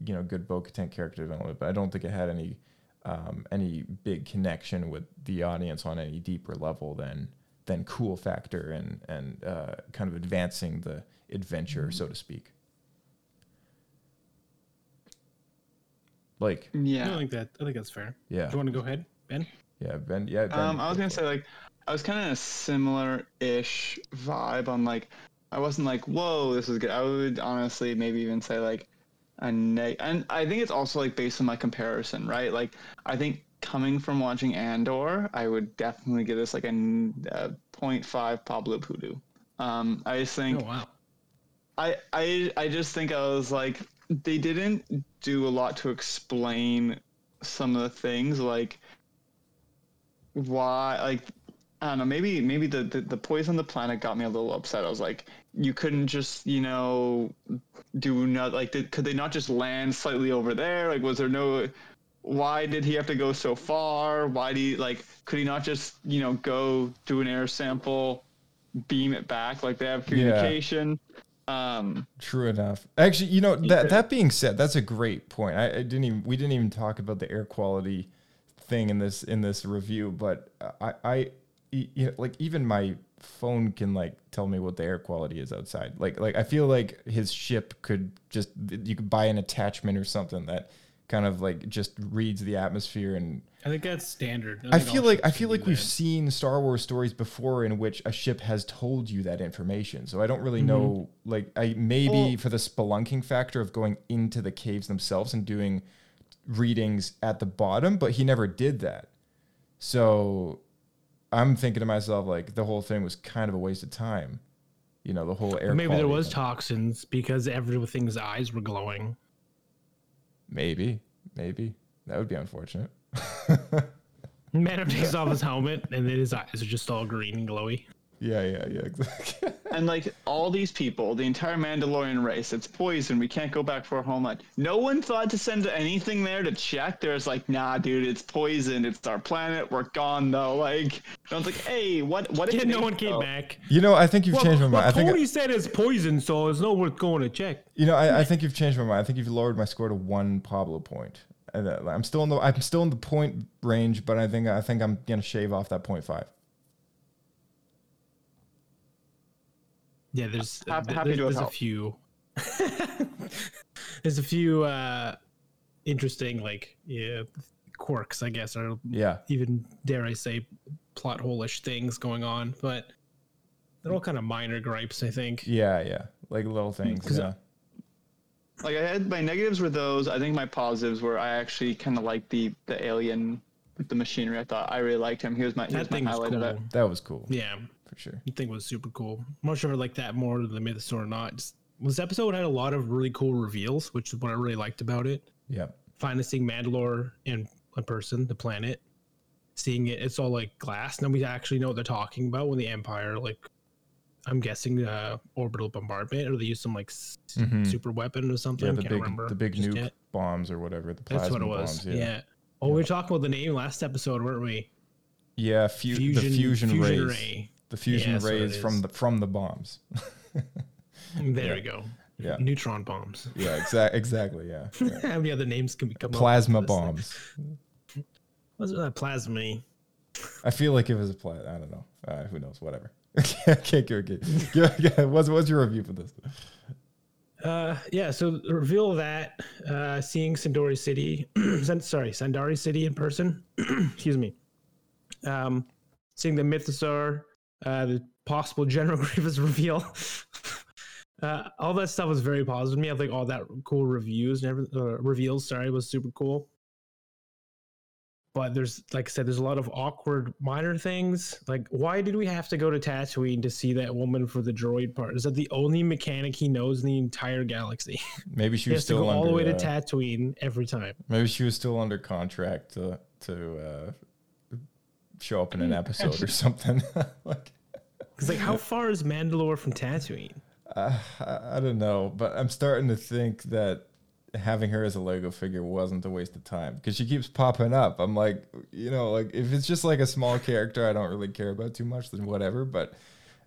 S1: you know, good Bo Katan character development. But I don't think it had any um, any big connection with the audience on any deeper level than than cool factor and and uh, kind of advancing the adventure, so to speak. Like,
S2: I
S3: Yeah.
S2: think that I think that's fair.
S1: Yeah.
S2: Do you want to go ahead, Ben?
S1: yeah, Ben, yeah. Ben,
S3: Um, I was gonna say like I was kind of in a similar-ish vibe on like I wasn't like whoa this is good. I would honestly maybe even say like a neg, and I think it's also like based on my comparison, right? Like I think coming from watching Andor, I would definitely give this like a 0.5 Pablo Poodoo. Um, I just think
S2: Oh wow.
S3: I, I I just think I was like they didn't do a lot to explain some of the things like why like I don't know maybe maybe the, the the poison on the planet got me a little upset. I was like you couldn't just you know do not like did, could they not just land slightly over there like was there no why did he have to go so far why do you like could he not just you know go do an air sample beam it back like they have communication um
S1: True enough. Actually, you know that that being said, that's a great point. I, I didn't even we didn't even talk about the air quality thing in this in this review, but I I you know, like even my phone can like tell me what the air quality is outside. Like like I feel like his ship could just you could buy an attachment or something that kind of like just reads the atmosphere and
S2: I think that's standard.
S1: I
S2: think
S1: feel like I feel like
S2: do
S1: we've
S2: that.
S1: seen Star Wars stories before in which a ship has told you that information. So I don't really mm-hmm. know like I maybe
S3: Well-
S1: for the spelunking factor of going into the caves themselves and doing readings at the bottom, but he never did that. So I'm thinking to myself like the whole thing was kind of a waste of time. You know, the whole air
S2: Maybe there was
S1: thing.
S2: toxins because everything's eyes were glowing.
S1: Maybe, maybe. That would be unfortunate.
S2: Madam takes off his helmet and then his eyes are just all green and glowy.
S1: Yeah, yeah, yeah. Exactly.
S3: and like all these people, the entire Mandalorian race, it's poison. We can't go back for our homeland. No one thought to send anything there to check. There's like, nah, dude, it's poison. It's our planet. We're gone though. Like, I was like, hey, what? What?
S2: Yeah,
S3: if
S2: no one came
S3: oh.
S2: back.
S1: You know, I think you've
S2: Well,
S1: changed my
S2: well,
S1: mind. I think
S2: Cody said it's poison, so it's not worth going to check.
S1: you know, I, I think you've changed my mind. I think you've lowered my score to one Pablo point. And, uh, I'm still in the I'm still in the point range, but I think I think I'm gonna shave off that point five.
S2: Yeah, there's
S3: Happy-
S2: th-
S3: happy
S2: there's,
S3: to
S2: there's a few there's a few uh interesting like yeah quirks, I guess, or
S1: Yeah.
S2: even dare I say plot hole-ish things going on, but they're all kind of minor gripes, I think.
S1: Yeah, yeah, like little things. Yeah.
S3: Like I had my negatives were those. I think my positives were I actually kind of liked the the alien, with the machinery. I thought I really liked him. He was my he
S2: That
S3: was my
S2: thing was
S3: highlight
S2: cool.
S3: of it.
S1: That was cool.
S2: Yeah,
S1: for sure.
S2: I think it was super cool. I'm not sure if I like that more than the Mythosaur or not. Just, this episode had a lot of really cool reveals, which is what I really liked about it.
S1: Yeah.
S2: finally seeing Mandalore in, in person, the planet, seeing it, it's all like glass. Nobody actually know what they're talking about when the Empire, like, I'm guessing uh, orbital bombardment, or they use some like
S1: Mhm.
S2: super weapon or something.
S1: Yeah, the
S2: Can't
S1: big
S2: remember.
S1: the big nuke
S2: yet.
S1: bombs or whatever. The
S2: That's
S1: plasma
S2: what it was.
S1: bombs.
S2: yeah.
S1: Yeah.
S2: Oh, we were talking about the name last episode, weren't we?
S1: Yeah, fu- the
S2: Fusion-
S1: fusion,
S2: fusion ray.
S1: The fusion
S2: Yeah,
S1: rays from the from the bombs.
S2: There
S1: Yeah.
S2: we go.
S1: Yeah.
S2: Neutron bombs.
S1: Yeah, exactly. Exactly. Yeah. yeah.
S2: How many other names can we come
S1: Plasma
S2: up with? for this
S1: bombs.
S2: thing? What's that plasma?
S1: I feel like it was a pla I don't know. Uh, who knows? Whatever. okay, good, good. Yeah, yeah. What's what's your review for this?
S2: Uh, yeah. So the reveal of that, uh, seeing Sandori City, sorry, Sandari City in person. excuse me. Um, seeing the Mythosaur, uh, the possible General Grievous reveal. uh, all that stuff was very positive to me. I think all that cool reviews and every, uh, reveals, sorry, was super cool. But there's, like I said, there's a lot of awkward minor things. Like, why did we have to go to Tatooine to see that woman for the droid part? Is that the only mechanic he knows in the entire galaxy?
S1: Maybe she was still
S2: go
S1: under.
S2: all the way to
S1: uh,
S2: Tatooine every time.
S1: maybe she was still under contract to to uh, show up in an episode or something. like,
S2: Because like, how far is Mandalore from Tatooine?
S1: uh, I, I don't know, but I'm starting to think that having her as a Lego figure wasn't a waste of time because she keeps popping up. I'm like, you know, like if it's just like a small character I don't really care about too much, then whatever. But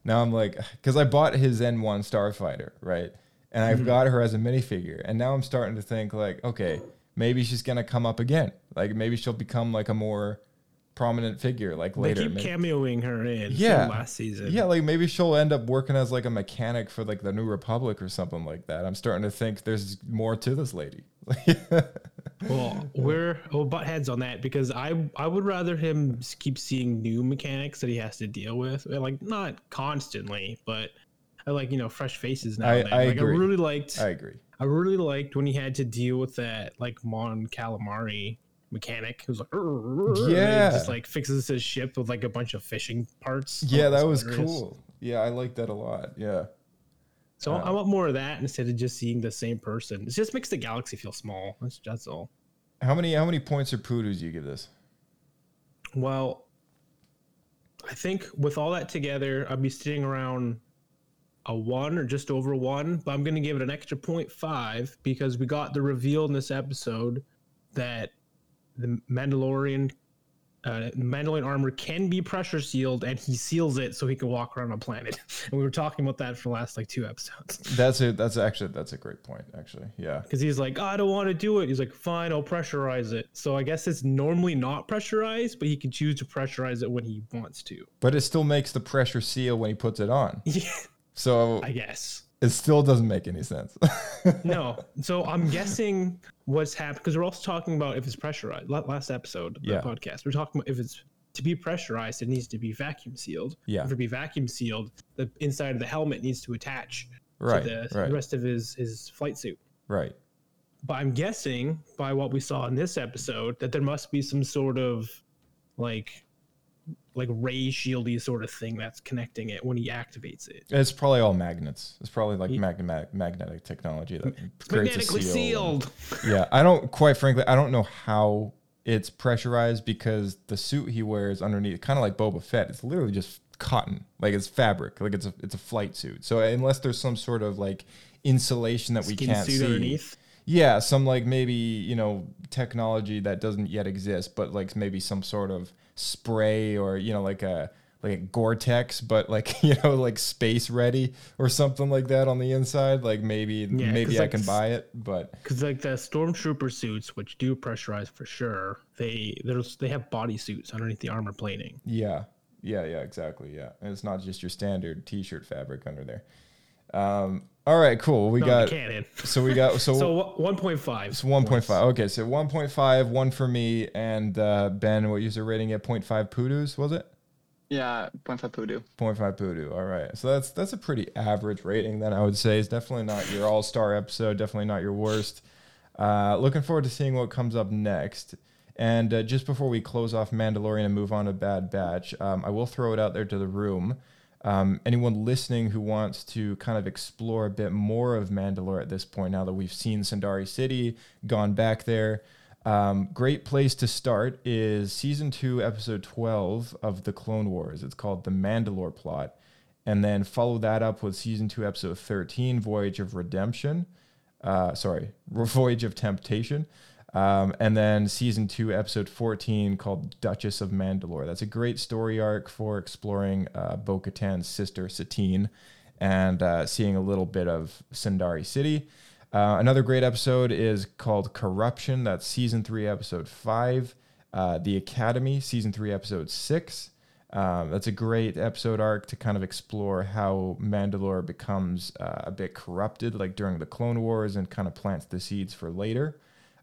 S1: now I'm like, because I bought his N1 Starfighter, right? And I've
S2: Mhm.
S1: got her as a minifigure. And now I'm starting to think, like, okay, maybe she's going to come up again. Like maybe she'll become like a more prominent figure like later.
S2: they keep
S1: Maybe-
S2: cameoing her in.
S1: yeah
S2: last season.
S1: yeah like maybe she'll end up working as like a mechanic for like the new republic or something like that i'm starting to think there's more to this lady
S2: Well, we're we'll butt heads on that because I I would rather him keep seeing new mechanics that he has to deal with, Uh, like not constantly, but I like you know fresh faces now.
S1: I-. I
S2: like,
S1: agree.
S2: I really liked.
S1: i agree
S2: I really liked when he had to deal with that like Mon Calamari mechanic who's like "Arr, arr," and he
S1: Yeah.
S2: just like fixes his ship with like a bunch of fishing parts.
S1: Yeah that was cool yeah i like that a lot yeah
S2: So
S1: Uh,
S2: I want more of that instead of just seeing the same person. It just makes the galaxy feel small. That's that's all.
S1: how many how many points or poodoos do you give this
S2: Well, I think with all that together, I'd be sitting around a one or just over one, but I'm going to give it an extra 0.5 because we got the reveal in this episode that the Mandalorian. Uh, Mandalorian armor can be pressure sealed, and he seals it so he can walk around a planet. And we were talking about that for the last like two episodes.
S1: that's it that's actually that's a great point actually yeah
S2: Because he's like, I don't want to do it. He's like, fine, I'll pressurize it. So I guess it's normally not pressurized, but he can choose to pressurize it when he wants to.
S1: but it still makes the pressure seal when he puts it on
S2: Yeah,
S1: so
S2: I guess.
S1: It still doesn't make any sense
S2: No. So I'm guessing what's happened because we're also talking about if it's pressurized. Last episode of
S1: Yeah.
S2: podcast, we're talking about if it's to be pressurized, it needs to be vacuum sealed.
S1: Yeah.
S2: If it be vacuum sealed, the inside of the helmet needs to attach
S1: Right,
S2: to the
S1: right.
S2: rest of his his flight suit.
S1: right
S2: But I'm guessing by what we saw in this episode that there must be some sort of like like ray shieldy sort of thing that's connecting it when he activates it.
S1: it's probably all magnets it's probably like mag- mag- magnetic technology that creates a seal
S2: sealed.
S1: yeah, I don't quite frankly, I don't know how it's pressurized because the suit he wears underneath, kind of like Boba Fett, it's literally just cotton, like it's fabric, like it's a it's a flight suit. So unless there's some sort of like insulation that we can't
S2: suit
S1: see,
S2: underneath?
S1: yeah, some like maybe you know technology that doesn't yet exist, but like maybe some sort of spray or you know like a like a Gore-Tex, but like you know like space ready or something like that on the inside. Like maybe
S2: Yeah,
S1: maybe I
S2: like,
S1: can buy it, but
S2: Because like the stormtrooper suits, which do pressurize for sure, they there's they have body suits underneath the armor plating.
S1: Yeah, yeah, yeah, exactly. Yeah, and it's not just your standard T-shirt fabric under there. Um, all right, cool. We
S2: No,
S1: got
S2: the cannon.
S1: so we got so
S2: So one point five.
S1: It's 1.5. Okay, so 1.5, one for me, and uh, Ben, what user rating at 0.5 poodoos, was it?
S3: Yeah, 0.5 Poodoo.
S1: 0.5 poodoo. All right. So that's that's a pretty average rating then I would say. It's definitely not your all-star episode, definitely not your worst. Uh, looking forward to seeing what comes up next. And uh, just before we close off Mandalorian and move on to Bad Batch, um, I will throw it out there to the room. Um, anyone listening who wants to kind of explore a bit more of Mandalore at this point, now that we've seen Sundari City, gone back there, um, great place to start is season two, episode 12 of The Clone Wars. It's called The Mandalore Plot. And then follow that up with season two, episode 13, Voyage of Redemption. Uh, sorry, Voyage of Temptation. Um, and then season two, episode 14, called Duchess of Mandalore. That's a great story arc for exploring uh, Bo Katan's sister, Satine, and uh, seeing a little bit of Sundari City. Uh, another great episode is called Corruption. That's season three, episode five. Uh, the Academy, season three, episode six. Um, that's a great episode arc to kind of explore how Mandalore becomes uh, a bit corrupted, like during the Clone Wars, and kind of plants the seeds for later.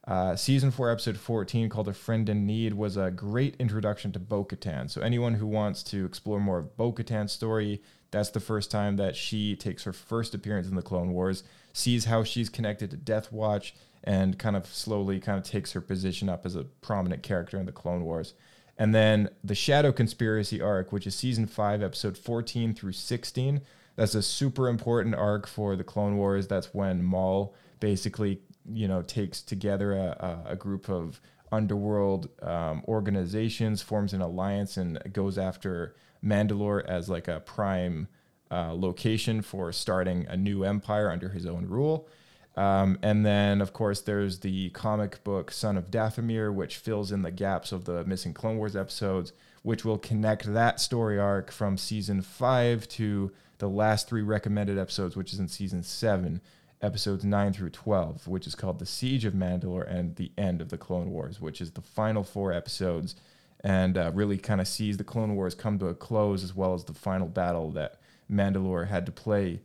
S1: Uh, season 4, episode 14, called A Friend in Need, was a great introduction to Bo Katan. So, anyone who wants to explore more of Bo Katan's story, that's the first time that she takes her first appearance in the Clone Wars, sees how she's connected to Death Watch, and kind of slowly kind of takes her position up as a prominent character in the Clone Wars. And then the Shadow Conspiracy arc, which is season 5, episode 14 through 16. That's a super important arc for the Clone Wars. That's when Maul basically, you know, takes together a, a, group of underworld um, organizations, forms an alliance, and goes after Mandalore as like a prime uh, location for starting a new empire under his own rule. Um, and then, of course, there's the comic book Son of Dathomir, which fills in the gaps of the missing Clone Wars episodes, which will connect that story arc from season five to the last three recommended episodes, which is in season seven, episodes nine through 12, which is called The Siege of Mandalore and The End of the Clone Wars, which is the final four episodes and uh, really kind of sees the Clone Wars come to a close as well as the final battle that Mandalore had to play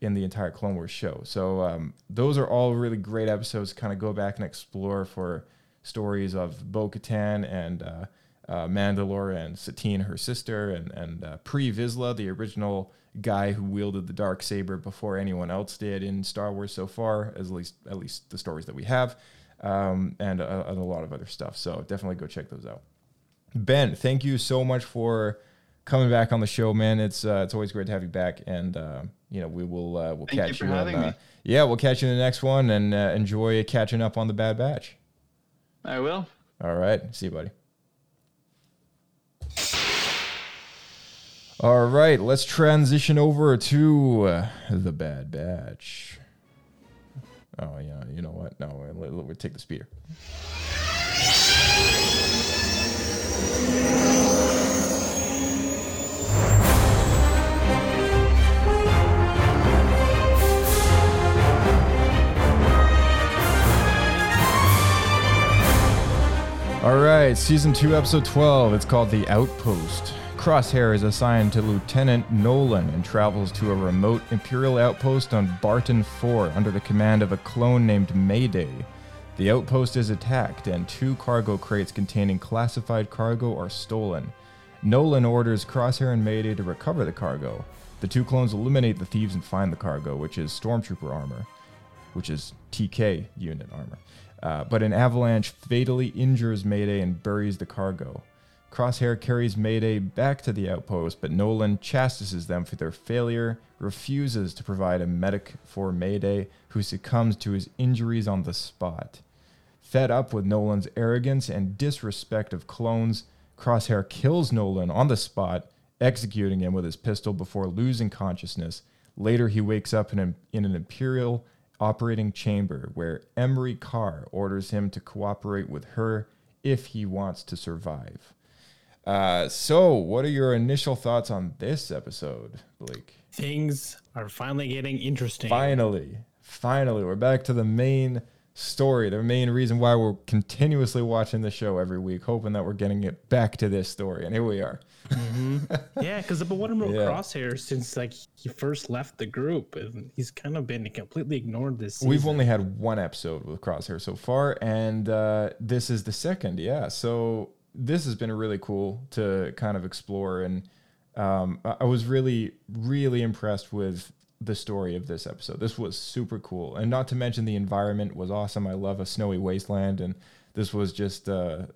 S1: in the entire Clone Wars show. So um, those are all really great episodes to kind of go back and explore for stories of Bo Katan and uh, uh, Mandalore and Satine, her sister, and, and uh, Pre Vizsla, the original guy who wielded the dark saber before anyone else did in Star Wars so far, at least at least the stories that we have, um, and, uh, and a lot of other stuff. So definitely go check those out. Ben, thank you so much for coming back on the show, man. It's uh, it's always great to have you back, and uh, you know we will uh, we'll
S3: Thank you
S1: catch
S3: for
S1: you. on,
S3: having
S1: uh, yeah, we'll catch you in the next one, and uh, enjoy catching up on the Bad Batch.
S3: I will.
S1: All right, see you, buddy. All right, let's transition over to uh, the Bad Batch. Oh yeah, you know what? No, we'll, we'll take the speeder. All right, season two, episode 12. It's called The Outpost. Crosshair is assigned to Lieutenant Nolan and travels to a remote Imperial outpost on Barton 4 under the command of a clone named Mayday. The outpost is attacked, and two cargo crates containing classified cargo are stolen. Nolan orders Crosshair and Mayday to recover the cargo. The two clones eliminate the thieves and find the cargo, which is Stormtrooper armor, which is TK unit armor. Uh, but an avalanche fatally injures Mayday and buries the cargo. Crosshair carries Mayday back to the outpost, but Nolan chastises them for their failure, refuses to provide a medic for Mayday, who succumbs to his injuries on the spot. Fed up with Nolan's arrogance and disrespect of clones, Crosshair kills Nolan on the spot executing him with his pistol before losing consciousness. Later, he wakes up in an, in an Imperial operating chamber where Emerie Karr orders him to cooperate with her if he wants to survive. Uh, so, what are your initial thoughts on this episode, Blake?
S2: Things are finally getting interesting.
S1: Finally, finally, we're back to the main story, the main reason why we're continuously watching the show every week, hoping that we're getting it back to this story. And here we are.
S2: yeah, because but what about
S1: Yeah.
S2: Crosshair since like he first left the group, and he's kind of been completely ignored this. Season.
S1: We've only had one episode with Crosshair so far, and uh, this is the second. Yeah, so this has been really cool to kind of explore, and um, I was really, really impressed with the story of this episode. This was super cool, and not to mention the environment was awesome. I love a snowy wasteland, and this was just uh,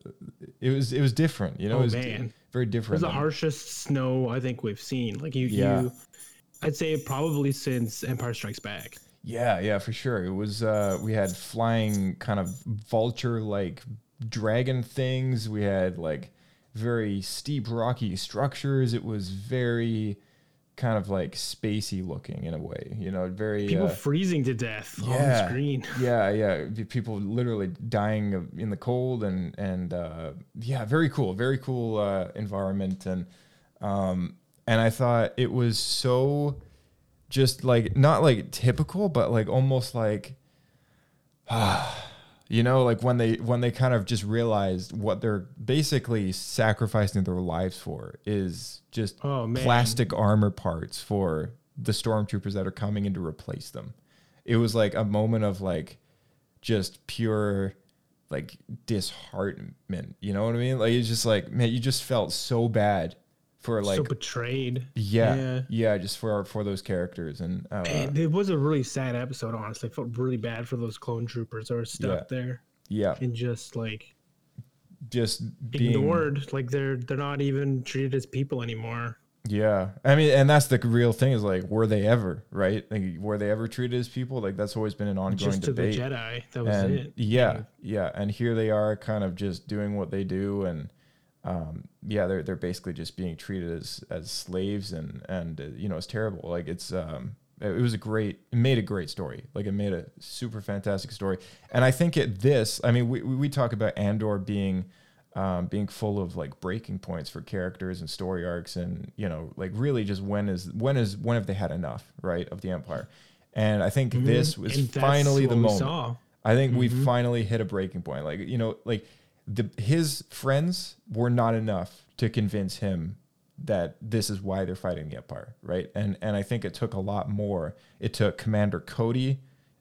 S1: it was it was different. You know,
S2: Oh,
S1: it was
S2: man.
S1: very different.
S2: It was the harshest snow I think we've seen. Like you,
S1: Yeah.
S2: you I'd say probably since Empire Strikes Back.
S1: Yeah, yeah, for sure. It was uh we had flying kind of vulture like dragon things. We had like very steep rocky structures. It was very kind of like spacey looking in a way, you know, very
S2: People
S1: uh,
S2: freezing to death on
S1: yeah,
S2: screen.
S1: yeah, yeah. People literally dying of, in the cold, and and uh, yeah, very cool, very cool uh, environment, and um, and I thought it was so just like not like typical, but like almost like you know like when they when they kind of just realized what they're basically sacrificing their lives for is just
S2: Oh,
S1: plastic armor parts for the stormtroopers that are coming in to replace them. It was like a moment of like just pure like disheartenment. You know what i mean? Like it's just like man you just felt so bad for like
S2: so betrayed.
S1: yeah,
S2: yeah.
S1: yeah just for for those characters and uh,
S2: And it was a really sad episode, honestly. I felt really bad for those clone troopers that were stuck
S1: Yeah.
S2: there
S1: yeah
S2: and just like
S1: just being
S2: ignored. Like they're they're not even treated as people anymore.
S1: Yeah, I mean, and that's the real thing is like, were they ever right? Like, were they ever treated as people? Like, that's always been an ongoing
S2: Just to the
S1: debate.
S2: Jedi, that was
S1: and
S2: it.
S1: Yeah, yeah, and here they are, kind of just doing what they do, and um, yeah, they're they're basically just being treated as as slaves, and and uh, you know, it's terrible. Like, it's um, it was a great, it made a great story. Like, it made a super fantastic story, and I think at this, I mean, we we we talk about Andor being um, being full of like breaking points for characters and story arcs, and you know, like really just when is when is when have they had enough, right, of the Empire? And I think
S2: Mhm.
S1: this was finally the moment.
S2: saw.
S1: I think we
S2: Mhm.
S1: finally hit a breaking point. Like you know, like the his friends were not enough to convince him that this is why they're fighting the Empire, right? And and I think it took a lot more. It took Commander Cody,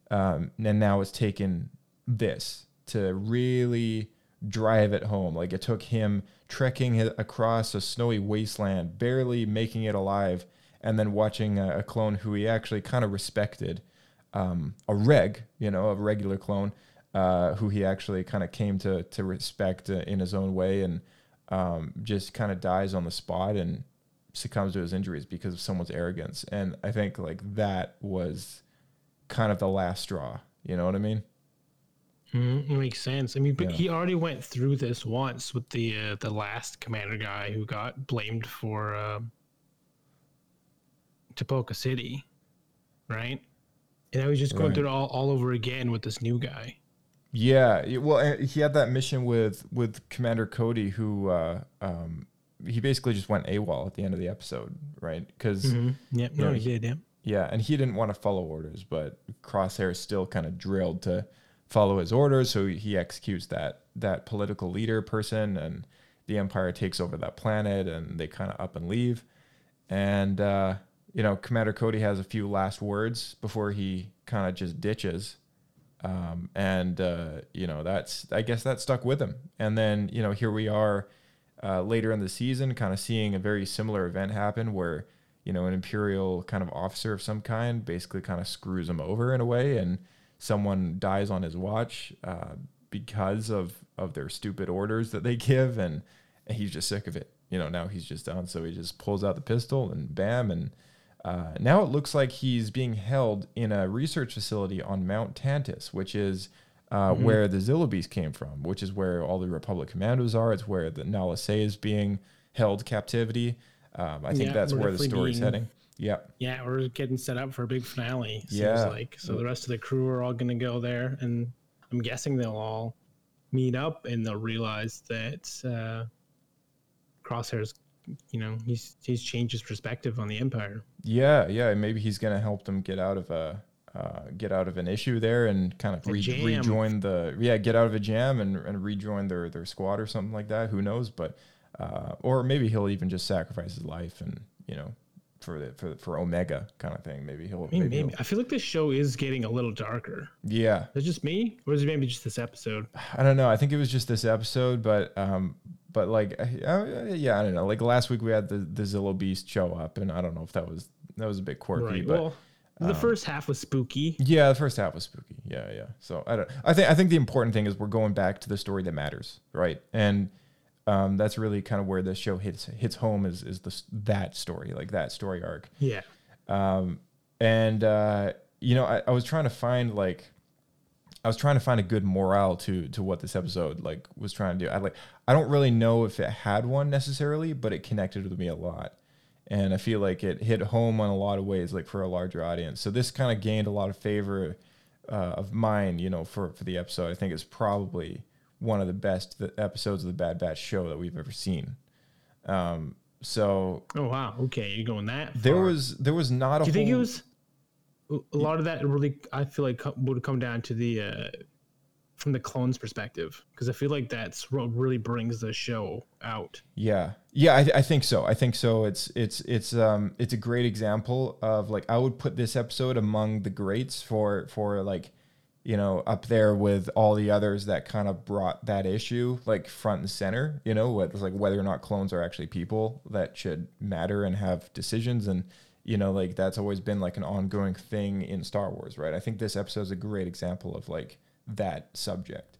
S1: um, and now it's taken this to really drive it home. Like it took him trekking across a snowy wasteland, barely making it alive, and then watching a, a clone who he actually kind of respected, um, a reg, you know, a regular clone, uh, who he actually kind of came to to respect uh, in his own way, and um, just kind of dies on the spot and succumbs to his injuries because of someone's arrogance. And I think like that was kind of the last straw. You know what I mean?
S2: Mm, it makes sense. I mean, but
S1: Yeah.
S2: he already went through this once with the uh, the last commander guy who got blamed for uh, Tipoca City, right? And now he's just going
S1: Right.
S2: through it all, all over again with this new guy.
S1: Yeah, well, he had that mission with with Commander Cody, who uh, um, he basically just went AWOL at the end of the episode, right? Because
S2: Mhm. Yep, no, he did, yep.
S1: Yeah, and he didn't want to follow orders, but Crosshair is still kind of drilled to follow his orders, so he executes that that political leader person, and the Empire takes over that planet, and they kind of up and leave, and uh, you know, Commander Cody has a few last words before he kind of just ditches um, and uh, you know that's I guess that stuck with him. And then you know here we are uh, later in the season, kind of seeing a very similar event happen where you know an imperial kind of officer of some kind basically kind of screws him over in a way, and someone dies on his watch uh, because of of their stupid orders that they give, and, and he's just sick of it. You know now he's just done, so he just pulls out the pistol and bam and. Uh, now it looks like he's being held in a research facility on Mount Tantiss, which is uh,
S2: Mhm.
S1: where the Zillo Beast came from, which is where all the Republic commandos are. It's where the Nala Se is being held captivity. Um, I think
S2: Yeah,
S1: that's where the story's
S2: being-
S1: heading. Yeah.
S2: Yeah, we're getting set up for a big finale. Seems
S1: Yeah.
S2: like so the rest of the crew are all going to go there, and I'm guessing they'll all meet up and they'll realize that uh, Crosshair's, you know, he's he's changed his perspective on the Empire.
S1: Yeah, yeah. Maybe he's gonna help them get out of a uh, get out of an issue there and kind of re- rejoin the yeah get out of a jam and, and rejoin their their squad or something like that. Who knows? But uh, or maybe he'll even just sacrifice his life and you know for the for for Omega kind of thing. Maybe he'll
S2: I mean,
S1: maybe,
S2: maybe I feel like this show is getting a little darker.
S1: yeah.
S2: Is it just me, or is it maybe just this episode?
S1: I don't know. I think it was just this episode, but um, but like, uh, yeah, I don't know. Like last week we had the the Zillo Beast show up, and I don't know if that was that was a bit quirky,
S2: Right.
S1: but
S2: well, the
S1: um,
S2: first half was spooky.
S1: yeah, the first half was spooky. Yeah, yeah. So I don't. I think I think the important thing is we're going back to the story that matters, right? And um, that's really kind of where this show hits hits home is is the that story, like that story arc.
S2: Yeah.
S1: Um, and uh, you know, I, I was trying to find like, I was trying to find a good morale to to what this episode like was trying to do. I like, I don't really know if it had one necessarily, but it connected with me a lot, and I feel like it hit home on a lot of ways, like for a larger audience. So this kind of gained a lot of favor uh, of mine, you know, for for the episode. I think it's probably one of the best episodes of the Bad Batch show that we've ever seen. Um, so
S2: Oh wow. Okay, you're going that.
S1: there was there was not a.
S2: Do you think it was a lot of that? Really, I feel like would come down to the uh, from the clones' perspective because I feel like that's what really brings the show out.
S1: Yeah, yeah, I, I think so. I think so. It's it's it's um it's a great example of like I would put this episode among the greats for for like you know up there with all the others that kind of brought that issue like front and center. You know, with like whether or not clones are actually people that should matter and have decisions and you know like that's always been like an ongoing thing in Star Wars, right? I think this episode is a great example of like that subject.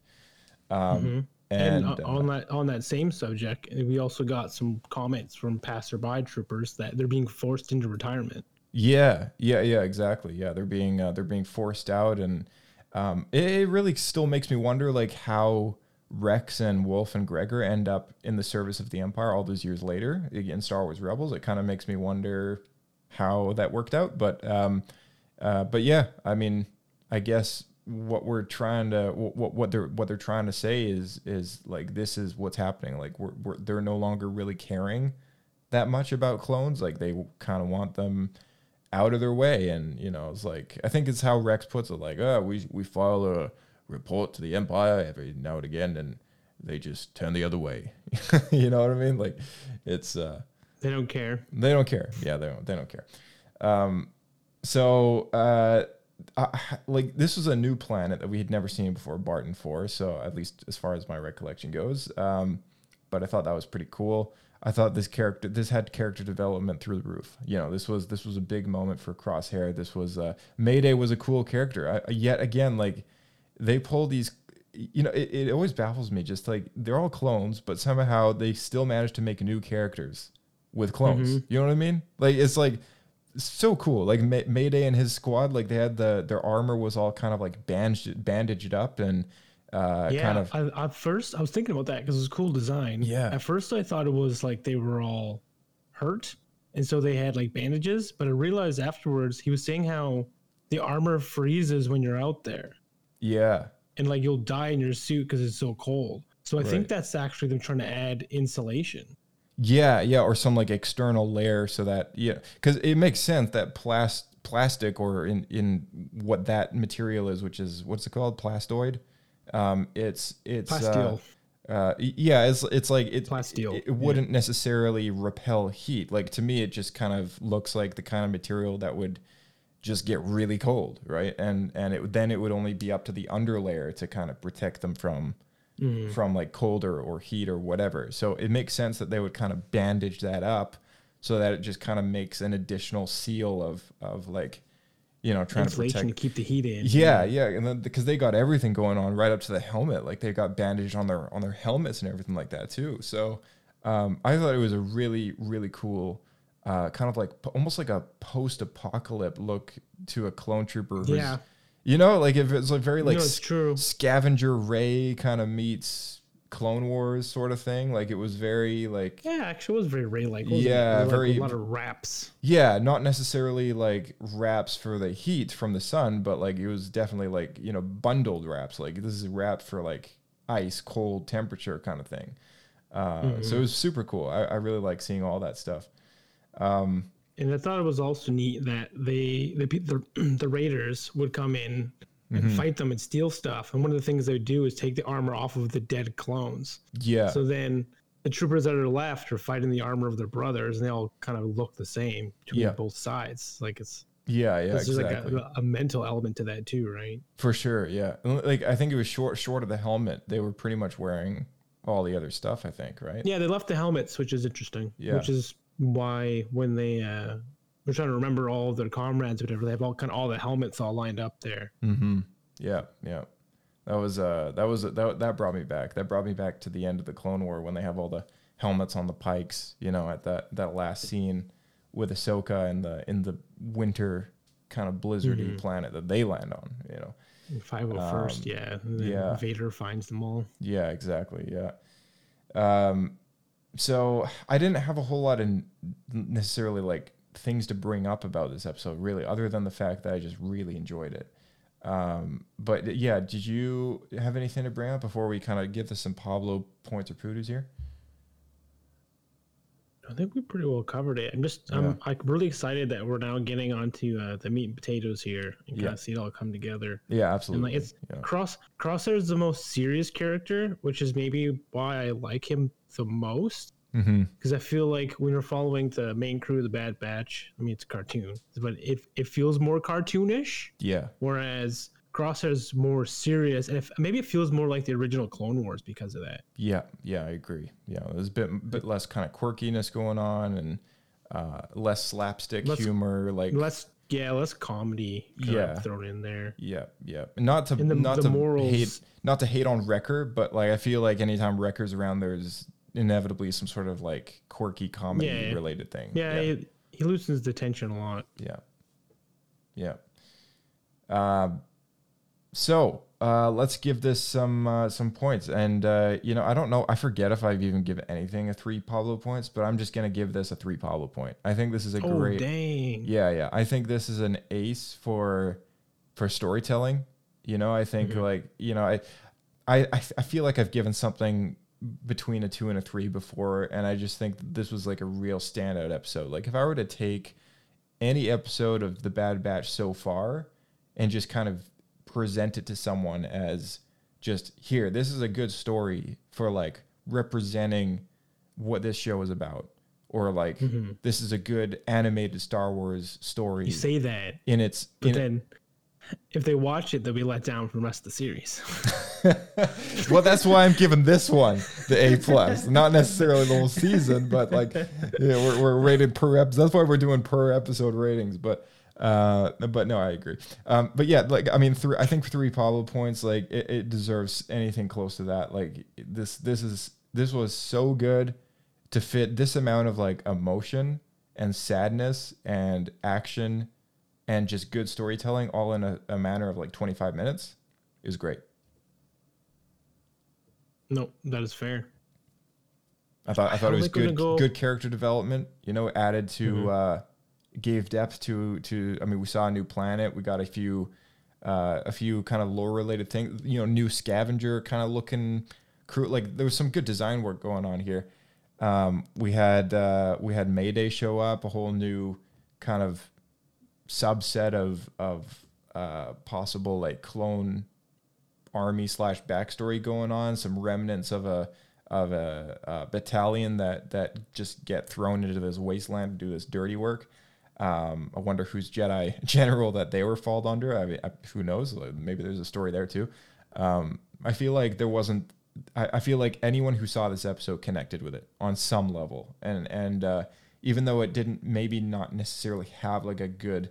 S1: Um,
S2: Mhm.
S1: And,
S2: And, uh,
S1: uh,
S2: on that on that same subject, we also got some comments from passerby troopers that they're being forced into retirement.
S1: Yeah, yeah, yeah, exactly. Yeah, they're being uh, they're being forced out, and um, it, it really still makes me wonder, like how Rex and Wolffe and Gregor end up in the service of the Empire all those years later in Star Wars Rebels. It kind of makes me wonder how that worked out, but um, uh, but yeah, I mean, I guess what we're trying to what what they're what they're trying to say is is like this is what's happening. Like we're, we're they're no longer really caring that much about clones. Like they kind of want them out of their way, and you know, it's like I think it's how Rex puts it. Like, oh, we we file a report to the Empire every now and again, and they just turn the other way. you know what I mean? Like, it's uh,
S2: They don't care.
S1: they don't care. Yeah, they don't. They don't care. Um, so uh, I, like this was a new planet that we had never seen before, Barton Four. So at least as far as my recollection goes, um, but I thought that was pretty cool. I thought this character, this had character development through the roof. You know, this was this was a big moment for Crosshair. This was uh, Mayday was a cool character. I, yet again, like they pull these. You know, it, it always baffles me. Just like they're all clones, but somehow they still manage to make new characters with clones.
S2: Mhm.
S1: You know what I mean? Like it's like so cool. Like May- Mayday and his squad, like they had the their armor was all kind of like bandaged bandaged up and uh,
S2: yeah,
S1: kind of
S2: I, at first I was thinking about that because it was a cool design.
S1: Yeah.
S2: At first I thought it was like they were all hurt, and so they had like bandages. But I realized afterwards he was saying how the armor freezes when you're out there,
S1: yeah
S2: and like you'll die in your suit because it's so cold. So I
S1: Right.
S2: think that's actually them trying to add insulation.
S1: yeah yeah or some like external layer so that yeah because it makes sense that plast plastic or in in what that material is, which is what's it called plastoid. Um, it's it's uh,
S2: Plasteel.
S1: uh, y- yeah, it's it's like it,
S2: Plasteel,
S1: it, it wouldn't necessarily repel heat. Like to me, it just kind of looks like the kind of material that would just get really cold, right? And and it then it would only be up to the underlayer to kind of protect them from
S2: Mhm.
S1: from like cold or, or heat or whatever. So it makes sense that they would kind of bandage that up so that it just kind of makes an additional seal of of like you know trying
S2: Insulation
S1: to
S2: to
S1: protect
S2: keep the heat in.
S1: yeah, yeah, and then because they got everything going on right up to the helmet, like they got bandaged on their on their helmets and everything like that too. So um, I thought it was a really really cool, uh, kind of like almost like a post apocalypse look to a clone trooper.
S2: Yeah.
S1: you know, like if it's like very like
S2: No,
S1: scavenger Rey kind of meets Clone Wars sort of thing. Like it was very like
S2: Yeah, actually, it was very Rey like.
S1: Yeah, very-
S2: a lot of wraps.
S1: yeah, not necessarily like wraps for the heat from the sun, but like it was definitely like you know bundled wraps. Like this is a wrap for like ice, cold temperature kind of thing. Uh, So it was super cool. I, I really like seeing all that stuff. Um,
S2: And I thought it was also neat that they the the, the raiders would come in and
S1: Mhm.
S2: fight them and steal stuff. And one of the things they would do is take the armor off of the dead clones.
S1: Yeah.
S2: So then the troopers that are left are fighting the armor of their brothers, and they all kind of look the same between
S1: Yeah.
S2: both sides. Like it's
S1: yeah, yeah,
S2: there's
S1: exactly.
S2: like a, a mental element to that too, right?
S1: For sure, yeah. Like I think it was short short of the helmet. They were pretty much wearing all the other stuff. I think, right?
S2: Yeah, they left the helmets, which is interesting.
S1: Yeah.
S2: Which is why when they uh were trying to remember all of their comrades or whatever, they have all kind of all the helmets all lined up there.
S1: Mm-hmm. Yeah, yeah. That was uh that was that that brought me back. That brought me back to the end of the Clone War when they have all the helmets on the pikes. You know, at that that last scene with Ahsoka in the in the winter kind of blizzardy
S2: Mhm.
S1: planet that they land on. You know.
S2: Five oh first,
S1: Um,
S2: yeah. And then
S1: yeah.
S2: Vader finds them all.
S1: Yeah, exactly. Yeah. Um, so I didn't have a whole lot of necessarily like things to bring up about this episode, really, other than the fact that I just really enjoyed it. Um, but yeah, did you have anything to bring up before we kind of give this some Pablo points or poodles here?
S2: I think we pretty well covered it. I'm just I'm I'm really excited that we're now getting onto uh, the meat and potatoes here and kind
S1: Yeah.
S2: of see it all come together.
S1: Yeah,
S2: And
S1: absolutely.
S2: like it's
S1: Yeah.
S2: Cross Crosshair is the most serious character, which is maybe why I like him the most.
S1: Mm-hmm.
S2: Because I feel like when you're following the main crew of the Bad Batch, I mean it's a cartoon, but it it feels more cartoonish.
S1: Yeah.
S2: Whereas Crosshair's more serious, and if maybe it feels more like the original Clone Wars because of that.
S1: Yeah, yeah, I agree. Yeah, there's a bit bit less kind of quirkiness going on and uh, less slapstick
S2: Less-
S1: humor, like
S2: Less yeah, less comedy
S1: Yeah.
S2: thrown in there.
S1: Yeah, yeah. Not to
S2: the-
S1: not to
S2: morals-
S1: hate not to hate on Wrecker, but like I feel like anytime Wrecker's around, there's inevitably some sort of like quirky comedy
S2: Yeah.
S1: related thing.
S2: Yeah, He, he loosens the tension a lot.
S1: yeah, yeah. Um, so uh, let's give this some uh, some points, and uh, you know I don't know, I forget if I've even given anything a three Pablo points, but I'm just gonna give this a three Pablo point. I think this is a
S2: Oh,
S1: great.
S2: dang.
S1: Yeah, yeah. I think this is an ace for for storytelling. You know, I think
S2: Mm-hmm.
S1: like you know, I I I feel like I've given something between a two and a three before, and I just think this was like a real standout episode. Like if I were to take any episode of The Bad Batch so far and just kind of present it to someone as just here, this is a good story for like representing what this show is about. Or like
S2: Mhm.
S1: this is a good animated Star Wars story.
S2: You say that,
S1: in its
S2: but
S1: in
S2: then if they watch it, they'll be let down from the rest of the series.
S1: well, that's why I'm giving this one the A plus, not necessarily the whole season, but like, yeah, we're, we're rated per episode. That's why we're doing per episode ratings. But, uh, but no, I agree. Um, but yeah, like I mean, three. I think three Pablo points, like it, it deserves anything close to that. Like this, this is this was so good to fit this amount of like emotion and sadness and action and just good storytelling all in a, a manner of like 25 minutes is great.
S2: no, that is fair.
S1: I thought I thought
S2: How
S1: it was good
S2: go-
S1: good character development. You know, added to
S2: Mhm.
S1: uh, gave depth to to. I mean, we saw a new planet. We got a few uh, a few kind of lore related things. You know, new scavenger kind of looking crew. Like there was some good design work going on here. Um, we had uh, we had Mayday show up, a whole new kind of subset of of uh, possible like clone army slash backstory going on. Some remnants of a of a, uh battalion that that just get thrown into this wasteland to do this dirty work. Um, I wonder whose Jedi general that they were falled under. I mean, I, who knows? Maybe there's a story there too. Um, I feel like there wasn't. I, I feel like anyone who saw this episode connected with it on some level, and and uh, even though it didn't maybe not necessarily have like a good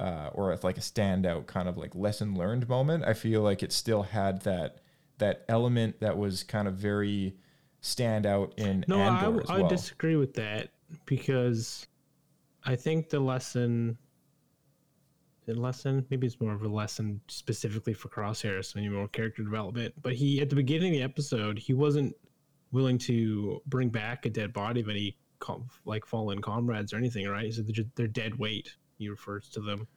S1: uh, or if like a standout kind of like lesson learned moment, I feel like it still had that that element that was kind of very standout in
S2: No, I,
S1: as
S2: I
S1: well.
S2: disagree with that because I think the lesson a lesson. Maybe it's more of a lesson specifically for Crosshairs, maybe more character development. But he at the beginning of the episode, he wasn't willing to bring back a dead body of any com- like fallen comrades or anything, right? He said they're, just, they're dead weight. He refers to them.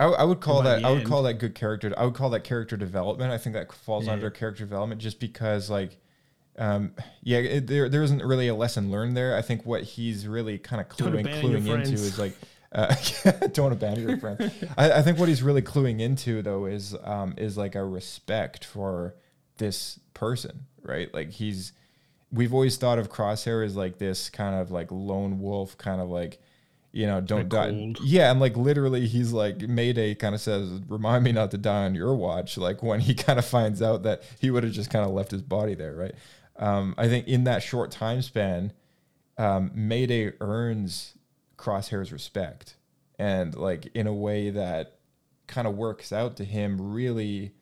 S1: I, I would call that I would
S2: end-
S1: call that good character. I would call that character development. I think that falls
S2: Yeah.
S1: under character development just because like um yeah it, there there isn't really a lesson learned there. I think what he's really kind of cluing, cluing into is like uh, don't abandon your friends. I, I think what he's really cluing into though is um is like a respect for this person, right? Like he's we've always thought of Crosshair as like this kind of like lone wolf, kind of like you know don't die.
S2: cold.
S1: Yeah, and like literally, he's like Mayday kind of says, "Remind me not to die on your watch." Like when he kind of finds out that he would have just kind of left his body there, right? Um, I think in that short time span, um, Mayday earns Crosshair's respect, and like in a way that kind of works out to him really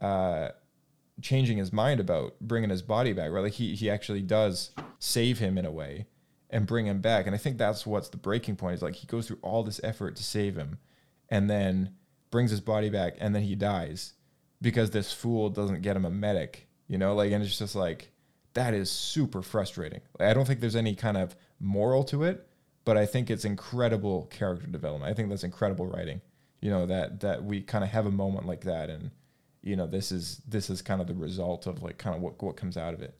S1: uh, changing his mind about bringing his body back. Right, like he he actually does save him in a way and bring him back. And I think that's what's the breaking point is like he goes through all this effort to save him, and then brings his body back, and then he dies because this fool doesn't get him a medic. You know, like and it's just like that is super frustrating. Like, I don't think there's any kind of moral to it, but I think it's incredible character development. I think that's incredible writing. You know that that we kind of have a moment like that, and you know this is this is kind of the result of like kind of what what comes out of it.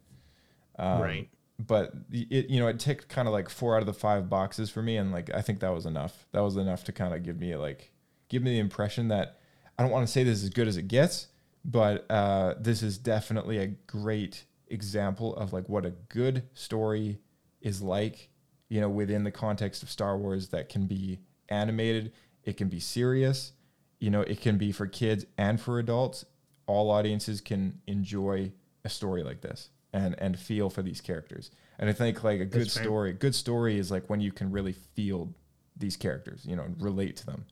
S1: Um,
S2: Right.
S1: But it you know it ticked kind of like four out of the five boxes for me, and like I think that was enough. That was enough to kind of give me like give me the impression that I don't want to say this is as good as it gets, but uh, this is definitely a great example of like what a good story is like. You know, within the context of Star Wars, that can be animated, it can be serious, you know, it can be for kids and for adults. All audiences can enjoy a story like this and and feel for these characters. And I think like a good
S2: That's fair.
S1: story, good story is like when you can really feel these characters, you know, and relate to them.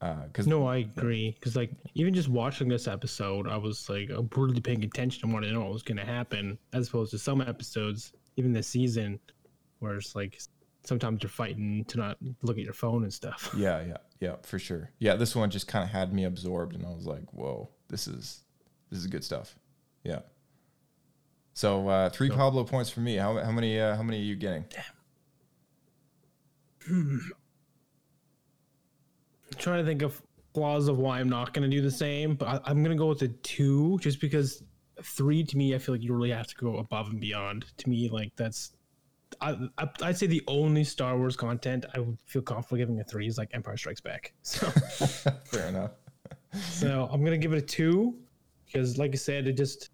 S1: Because
S2: No, I agree. Because like even just watching this episode, I was like uh, brutally paying attention and wanted to know what was going to happen, as opposed to some episodes, even this season, where it's like sometimes you're fighting to not look at your phone and stuff.
S1: Yeah, yeah, yeah, for sure. Yeah, this one just kind of had me absorbed, and I was like, "Whoa, this is this is good stuff." Yeah. So uh, three Pablo points for me. How, how many uh, how many are you getting?
S2: I'm trying to think of flaws of why I'm not going to do the same, but I, I'm going to go with a two, just because three to me, I feel like you really have to go above and beyond. To me, like that's. I, I, I'd say the only Star Wars content I would feel comfortable giving a three is like Empire Strikes Back. So
S1: Fair enough.
S2: So I'm gonna give it a two because, like I said, it just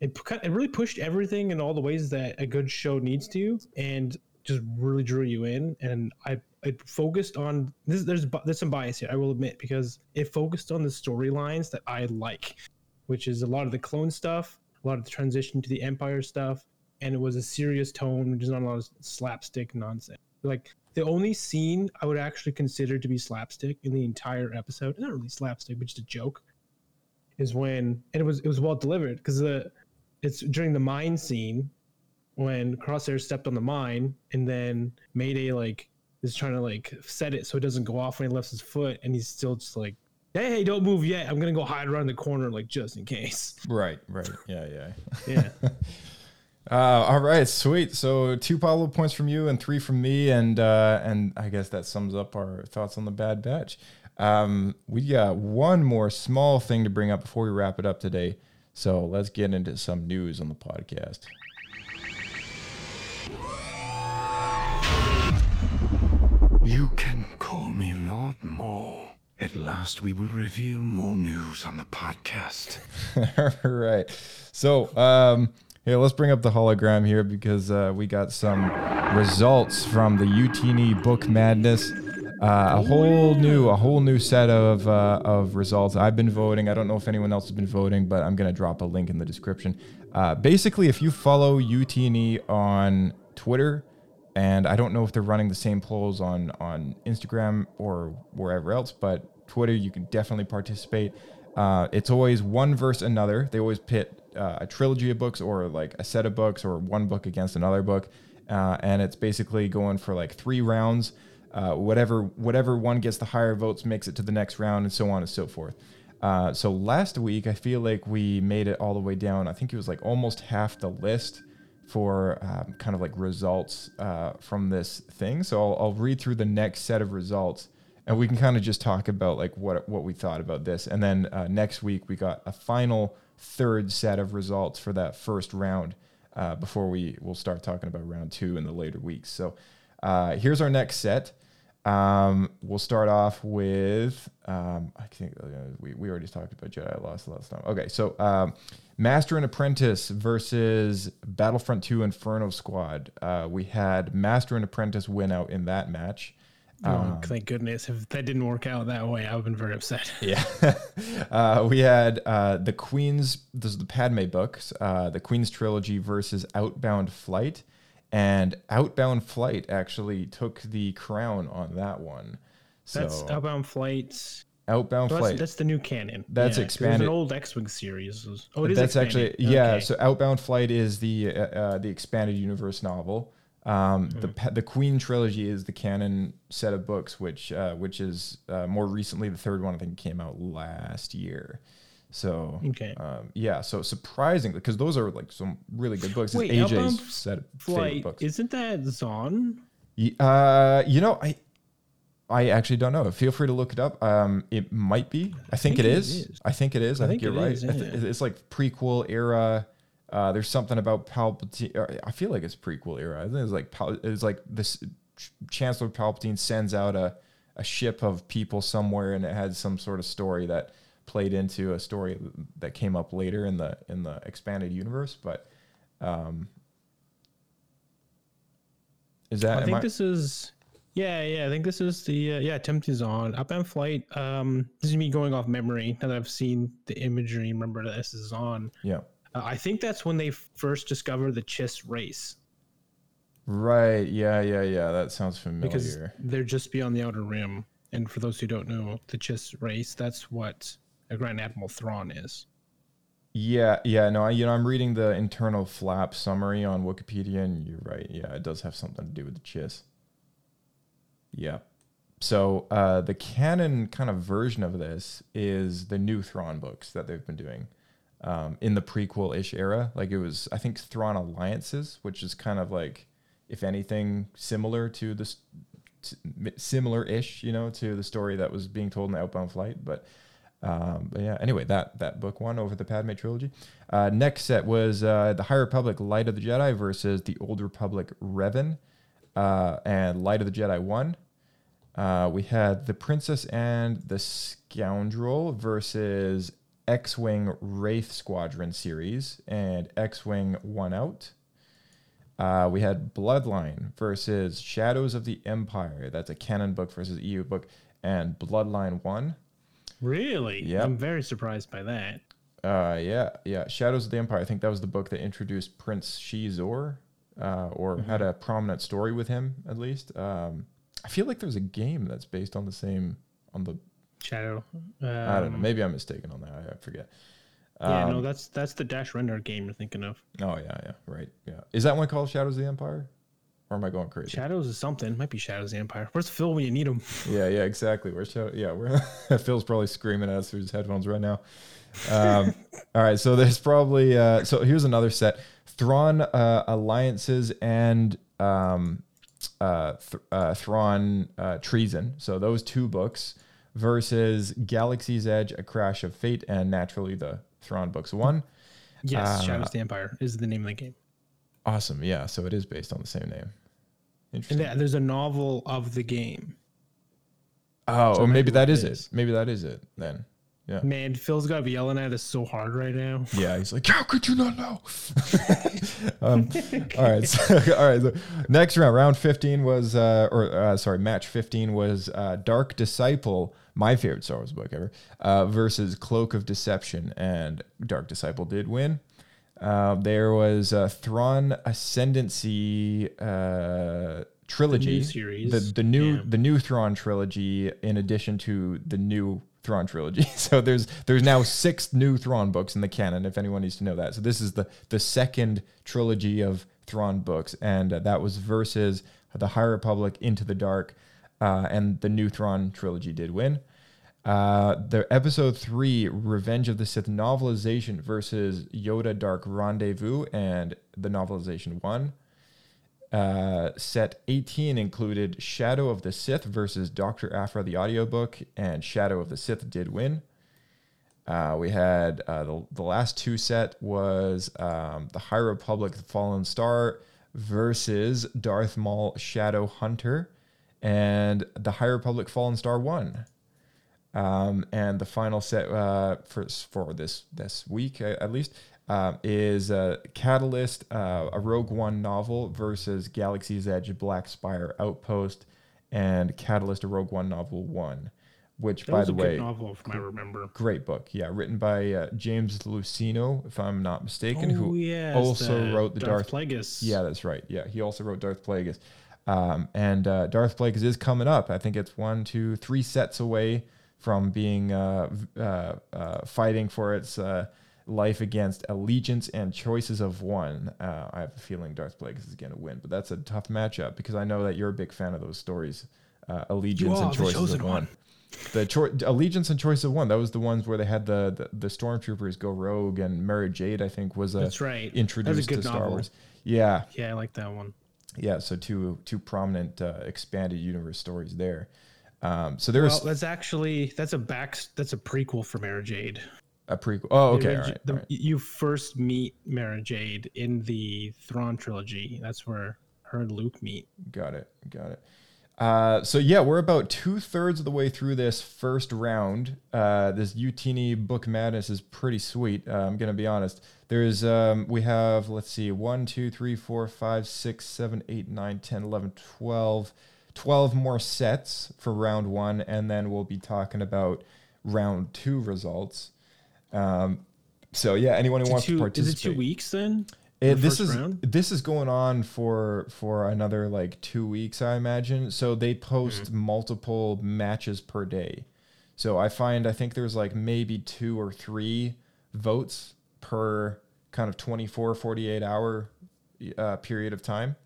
S2: it it really pushed everything in all the ways that a good show needs to, and just really drew you in. And I it focused on this. There's there's some bias here, I will admit, because it focused on the storylines that I like, which is a lot of the clone stuff, a lot of the transition to the Empire stuff, and it was a serious tone, which is not a lot of slapstick nonsense. Like the only scene I would actually consider to be slapstick in the entire episode, not really slapstick, but just a joke, is when and it was it was well delivered because the it's during the mine scene when Crosshair stepped on the mine and then Mayday like is trying to like set it so it doesn't go off when he lifts his foot and he's still just like hey, hey don't move yet I'm gonna go hide around the corner like just in case
S1: Right, right. Yeah, yeah.
S2: yeah
S1: Uh, all right, sweet. So two Pablo points from you and three from me, and uh, and I guess that sums up our thoughts on the Bad Batch. Um, we got one more small thing to bring up before we wrap it up today. So let's get into some news on the podcast.
S7: You can call me Lord Maul. At last, we will reveal more news on the podcast.
S1: All right. So, um, yeah, let's bring up the hologram here because uh, we got some results from the UTN Book Madness. Uh, a whole new, a whole new set of uh, of results. I've been voting. I don't know if anyone else has been voting, but I'm gonna drop a link in the description. Uh, basically, if you follow UTNE on Twitter, and I don't know if they're running the same polls on on Instagram or wherever else, but Twitter, you can definitely participate. Uh, it's always one versus another. They always pit uh, a trilogy of books or like a set of books or one book against another book, uh, and it's basically going for like three rounds. Uh, whatever whatever one gets the higher votes makes it to the next round, and so on and so forth. Uh, so last week, I feel like we made it all the way down. I think it was like almost half the list for um, kind of like results uh, from this thing. So I'll, I'll read through the next set of results, and we can kind of just talk about like what what we thought about this. And then uh, next week we got a final third set of results for that first round uh, before we will start talking about round two in the later weeks. So uh, here's our next set. Um, we'll start off with um, I think uh, we, we already talked about Jedi Lost last time. Okay, so um, Master and Apprentice versus Battlefront 2 Inferno Squad. Uh, we had Master and Apprentice win out in that match.
S2: Oh,
S1: Um,
S2: thank goodness. If that didn't work out that way, I would have been very upset.
S1: yeah. uh, we had uh, the Queen's, this is the Padme books, uh, the Queen's trilogy versus Outbound Flight. And Outbound Flight actually took the crown on that one. So
S2: That's Outbound Flights.
S1: Outbound
S2: So that's,
S1: Flight.
S2: that's the new canon.
S1: That's
S2: There's
S1: expanded-
S2: an old X-wing series. Oh, it is.
S1: That's
S2: expanded.
S1: actually yeah.
S2: Okay.
S1: So Outbound Flight is the uh, uh, the expanded universe novel. Um, The
S2: Hmm.
S1: the Queen trilogy is the canon set of books, which uh, which is uh, more recently the third one. I think came out last year. So
S2: Okay.
S1: um, yeah. So surprisingly, because those are like some really good books.
S2: Wait,
S1: it's AJ's set of favorite books.
S2: isn't that
S1: Zahn? Uh, you know, I I actually don't know. Feel free to look it up. Um, it might be. I think, it is. I think it is. I,
S2: I
S1: think,
S2: think
S1: you're
S2: it
S1: right.
S2: is,
S1: I th- It's like prequel era. Uh, there's something about Palpatine. I feel like it's prequel era. I think it's like Pal- it's like this Ch- Chancellor Palpatine sends out a a ship of people somewhere, and it had some sort of story that played into a story that came up later in the in the expanded universe. But um, is that?
S2: I think this is. Yeah, yeah. I think this is the uh, yeah. Tempting's on up and Flight. Um, this is me going off memory now that I've seen the imagery. Remember that this is on.
S1: Yeah.
S2: Uh, I think that's when they first discover the Chiss race
S1: Right. Yeah. Yeah. Yeah. That sounds familiar.
S2: because they're just beyond the outer rim. And for those who don't know, the Chiss race, that's what a Grand Admiral Thrawn is.
S1: yeah. Yeah. No. I, you know, I'm reading the internal flap summary on Wikipedia, and you're right. Yeah, it does have something to do with the Chiss. Yeah. So uh, the canon kind of version of this is the new Thrawn books that they've been doing um, in the prequel-ish era. Like it was, I think, Thrawn Alliances, which is kind of like, if anything, similar to this, similar-ish, you know, to the story that was being told in the Outbound Flight. But, um, but yeah. Anyway, that that book won over the Padme trilogy. Uh, next set was uh, the High Republic Light of the Jedi versus the Old Republic Revan, uh, and Light of the Jedi won. Uh, we had the Princess and the Scoundrel versus X-wing Wraith Squadron series, and X-wing won out. Uh, we had Bloodline versus Shadows of the Empire. That's a canon book versus EU book, and Bloodline won.
S2: Really?
S1: Yep.
S2: I'm very surprised by that.
S1: Uh, yeah, yeah. Shadows of the Empire. I think that was the book that introduced Prince Xizor, uh, or had a prominent story with him at least. Um, I feel like there's a game that's based on the same on the.
S2: Shadow.
S1: I don't know.
S2: Um,
S1: Maybe I'm mistaken on that. I, I forget.
S2: Yeah, no,
S1: Um,
S2: that's that's the Dash Rendar game you're thinking of.
S1: Oh yeah, yeah, right. Yeah. Is that one called Shadows of the Empire? Or am I going crazy?
S2: Shadows is something. Might be Shadows of the Empire. Where's Phil when you need him?
S1: Yeah, yeah, exactly. Where's Shadow? Yeah, we're Phil's probably screaming at us through his headphones right now. Um, all right, so there's probably uh, so here's another set: Thrawn uh, alliances and um, uh, Th- uh, Thrawn uh, treason. So those two books versus Galaxy's Edge: A Crash of Fate, and naturally the Thrawn books one.
S2: Yes,
S1: Uh,
S2: Shadows of the Empire is the name of the game.
S1: Awesome. Yeah. So it is based on the same name.
S2: And
S1: Interesting.
S2: there- there's a novel of the game.
S1: Oh,
S2: So
S1: or maybe
S2: maybe
S1: that is
S2: it
S1: it. Maybe that is it then. Yeah.
S2: Man, Phil's got to be yelling at us so hard right now.
S1: Yeah, he's like, how could you not know? um, all right, so, all right. So next round, round fifteen was, uh, or uh, sorry, match fifteen was uh, Dark Disciple, my favorite Star Wars book ever, uh, versus Cloak of Deception, and Dark Disciple did win. Uh, there was a Thrawn Ascendancy uh, trilogy,
S2: series,
S1: the the new
S2: yeah.
S1: the new Thrawn trilogy, in addition to the new Thrawn trilogy. So there's there's now six new Thrawn books in the canon. If anyone needs to know that, so this is the the second trilogy of Thrawn books, and uh, that was versus the High Republic Into the Dark. uh, and the New Thrawn trilogy did win. Uh, the episode three, Revenge of the Sith novelization versus Yoda Dark Rendezvous, and the novelization won. Uh, set 18 included Shadow of the Sith versus Dr. Aphra, the audiobook, and Shadow of the Sith did win. Uh, we had uh, the, the last two set was um, the High Republic the Fallen Star versus Darth Maul Shadow Hunter, and the High Republic Fallen Star won. Um, and the final set uh, for for this this week at least uh, is uh, Catalyst, uh, a Rogue One novel versus Galaxy's Edge Black Spire Outpost, and Catalyst, a Rogue One novel one. Which,
S2: That
S1: by
S2: was
S1: the
S2: a
S1: way,
S2: novel, if I remember.
S1: great book. Yeah, written by uh, James Luceno, if I'm not mistaken,
S2: Oh,
S1: who
S2: yes,
S1: also
S2: the
S1: wrote the
S2: Darth
S1: Darth,
S2: Plagueis.
S1: Yeah, that's right. Yeah, he also wrote Darth Plagueis. Um, and uh, Darth Plagueis is coming up. I think it's one, two, three sets away from being uh, uh, uh, fighting for its uh, life against Allegiance and Choices of One. Uh, I have a feeling Darth Plagueis is going to win, but that's a tough matchup because I know that you're a big fan of those stories, uh, Allegiance and Choices of One.
S2: one.
S1: The choi- allegiance and choice of one. That was the ones where they had the the, the stormtroopers go rogue, and Mara Jade, I think, was uh,
S2: That's right. That was a
S1: introduced
S2: good
S1: to Star
S2: novel.
S1: Wars. Yeah,
S2: Yeah, I like that one.
S1: yeah. So two two prominent uh, expanded universe stories there. Um, so there was
S2: Well, that's actually that's a back that's a prequel for Mara Jade.
S1: a prequel. Oh, okay, all right,
S2: the-
S1: all right.
S2: You first meet Mara Jade in the Thrawn trilogy. That's where her and Luke meet.
S1: Got it. Got it. Uh, so yeah, we're about two thirds of the way through this first round. Uh, this Utini Book Madness is pretty sweet. Uh, I'm gonna be honest. There's um, we have let's see, one, two, three, four, five, six, seven, eight, nine, 10, 11, 12, 12 more sets for round one, and then we'll be talking about round two results. Um, so yeah, anyone who wants
S2: two-
S1: to participate.
S2: Is it two weeks then?
S1: It,
S2: The
S1: this is
S2: round?
S1: this is going on for for another like two weeks, I imagine. So they post
S2: Mm-hmm.
S1: multiple matches per day. So I find I think there's like maybe two or three votes per kind of 24, 48 hour uh, period of time.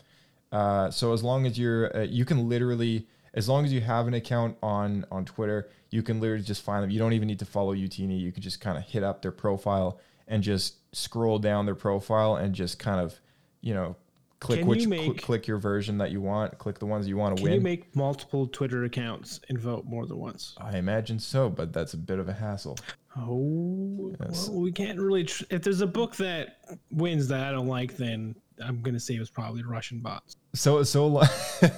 S1: Uh, so as long as you're, uh, you can literally, as long as you have an account on on Twitter, you can literally just find them. You don't even need to follow Utini. You can just kind of hit up their profile and just scroll down their profile and just kind of, you know, click
S2: Can
S1: which
S2: you
S1: cl- click your version that you want. Click the ones you want to win.
S2: Can you make multiple Twitter accounts and vote more than once?
S1: I imagine so, but that's a bit of a hassle.
S2: Oh,
S1: Yes.
S2: well, we can't really. Tr- if there's a book that wins that I don't like, then I'm gonna say it was probably Russian bots.
S1: So so long,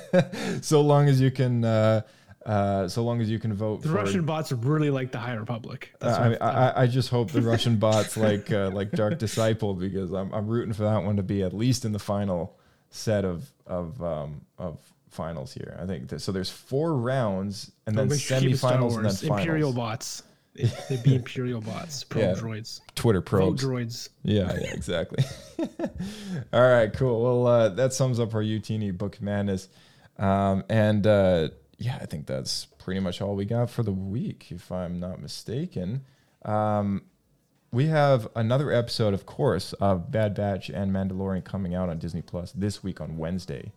S1: so long as you can, uh, uh, so long as you can vote
S2: The
S1: for
S2: Russian bots are really like the High Republic.
S1: Uh,
S2: That's
S1: I,
S2: what
S1: I, I just hope the Russian bots like uh, like Dark Disciple because I'm, I'm rooting for that one to be at least in the final set of of um, of finals here. I think that, so. There's four rounds and then
S2: Make sure you keep it Star
S1: semifinals and then
S2: Wars. Imperial
S1: finals.
S2: bots. It- They'd be Imperial bots. Probe
S1: Yeah.
S2: droids.
S1: Twitter probes.
S2: droids.
S1: Yeah, yeah, exactly. all right, cool. Well, uh, that sums up our Utini Book Madness, um, and uh, yeah, I think that's pretty much all we got for the week, if I'm not mistaken. Um, we have another episode, of course, of Bad Batch and Mandalorian coming out on Disney Plus this week on Wednesday.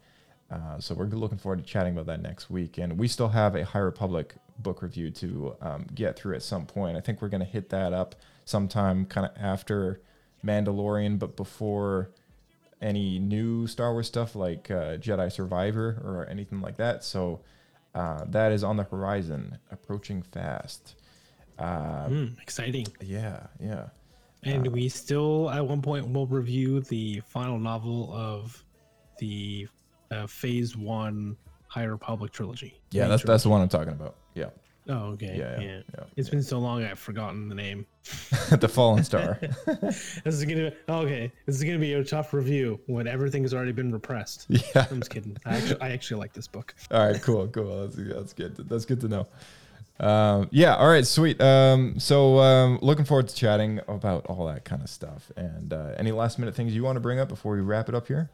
S1: Uh, so we're looking forward to chatting about that next week. And we still have a High Republic book review to um, get through at some point. I think we're going to hit that up sometime kind of after Mandalorian, but before any new Star Wars stuff like uh, Jedi Survivor or anything like that. So uh, that is on the horizon, approaching fast. Uh,
S2: Mm, exciting.
S1: Yeah, yeah.
S2: And we still, at one point, will review the final novel of the uh, Phase One High Republic trilogy.
S1: Yeah, that's that's the one I'm talking about. Yeah.
S2: Oh, okay.
S1: Yeah,
S2: Yeah,
S1: yeah, yeah,
S2: It's been so long, I've forgotten the name.
S1: the Fallen Star.
S2: this is gonna okay. This is gonna be a tough review when everything has already been repressed.
S1: Yeah.
S2: I'm just kidding. I actually, I actually like this book.
S1: All right, cool, cool. That's, that's good. That's good to know. Um, yeah, all right, sweet. Um, so um, looking forward to chatting about all that kind of stuff. And uh, any last minute things you want to bring up before we wrap it up here?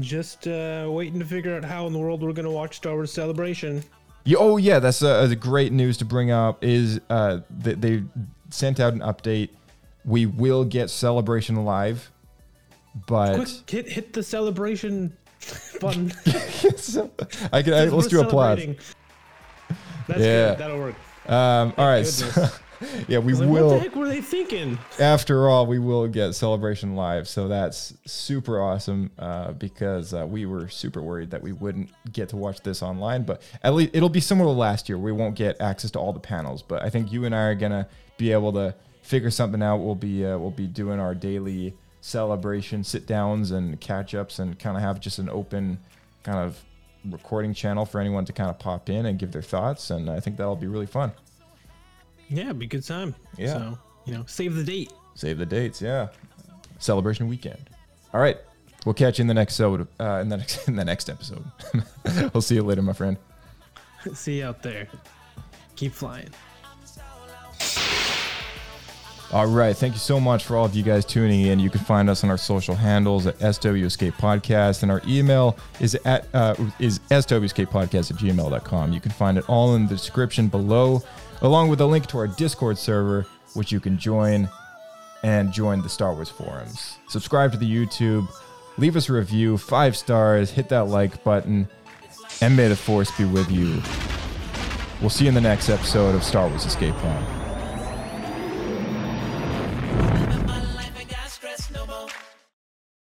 S2: Just uh, waiting to figure out how in the world we're gonna watch Star Wars Celebration.
S1: Yeah, oh yeah, that's uh, the great news to bring up is uh, that they sent out an update. We will get Celebration live, but
S2: Quick, hit hit the celebration button.
S1: I can. I, let's do applause.
S2: celebrating. That's
S1: Yeah.
S2: good. That'll work.
S1: Um, all right. So. yeah, we
S2: like,
S1: will.
S2: What the heck were they thinking?
S1: after all, we will get Celebration Live. So that's super awesome uh, because uh, we were super worried that we wouldn't get to watch this online. But at least it'll be similar to last year. We won't get access to all the panels, but I think you and I are gonna be able to figure something out. We'll be uh, we'll be doing our daily celebration sit downs and catch ups, and kind of have just an open kind of recording channel for anyone to kind of pop in and give their thoughts. And I think that'll be really fun.
S2: Yeah, it'd be a good time.
S1: Yeah.
S2: So, you know, save the date.
S1: Save the dates, yeah. Celebration weekend. All right, we'll catch you in the next episode. Uh, in the next in the next episode. we'll see you later, my friend.
S2: See you out there. Keep flying.
S1: All right, thank you so much for all of you guys tuning in. You can find us on our social handles at SW Escape Podcast, and our email is at uh, is swescapepodcast at gmail.com. You can find it all in the description below, along with a link to our Discord server, which you can join and join the Star Wars forums. Subscribe to the YouTube, leave us a review, five stars, hit that like button, and may the force be with you. We'll see you in the next episode of Star Wars Escape Pod.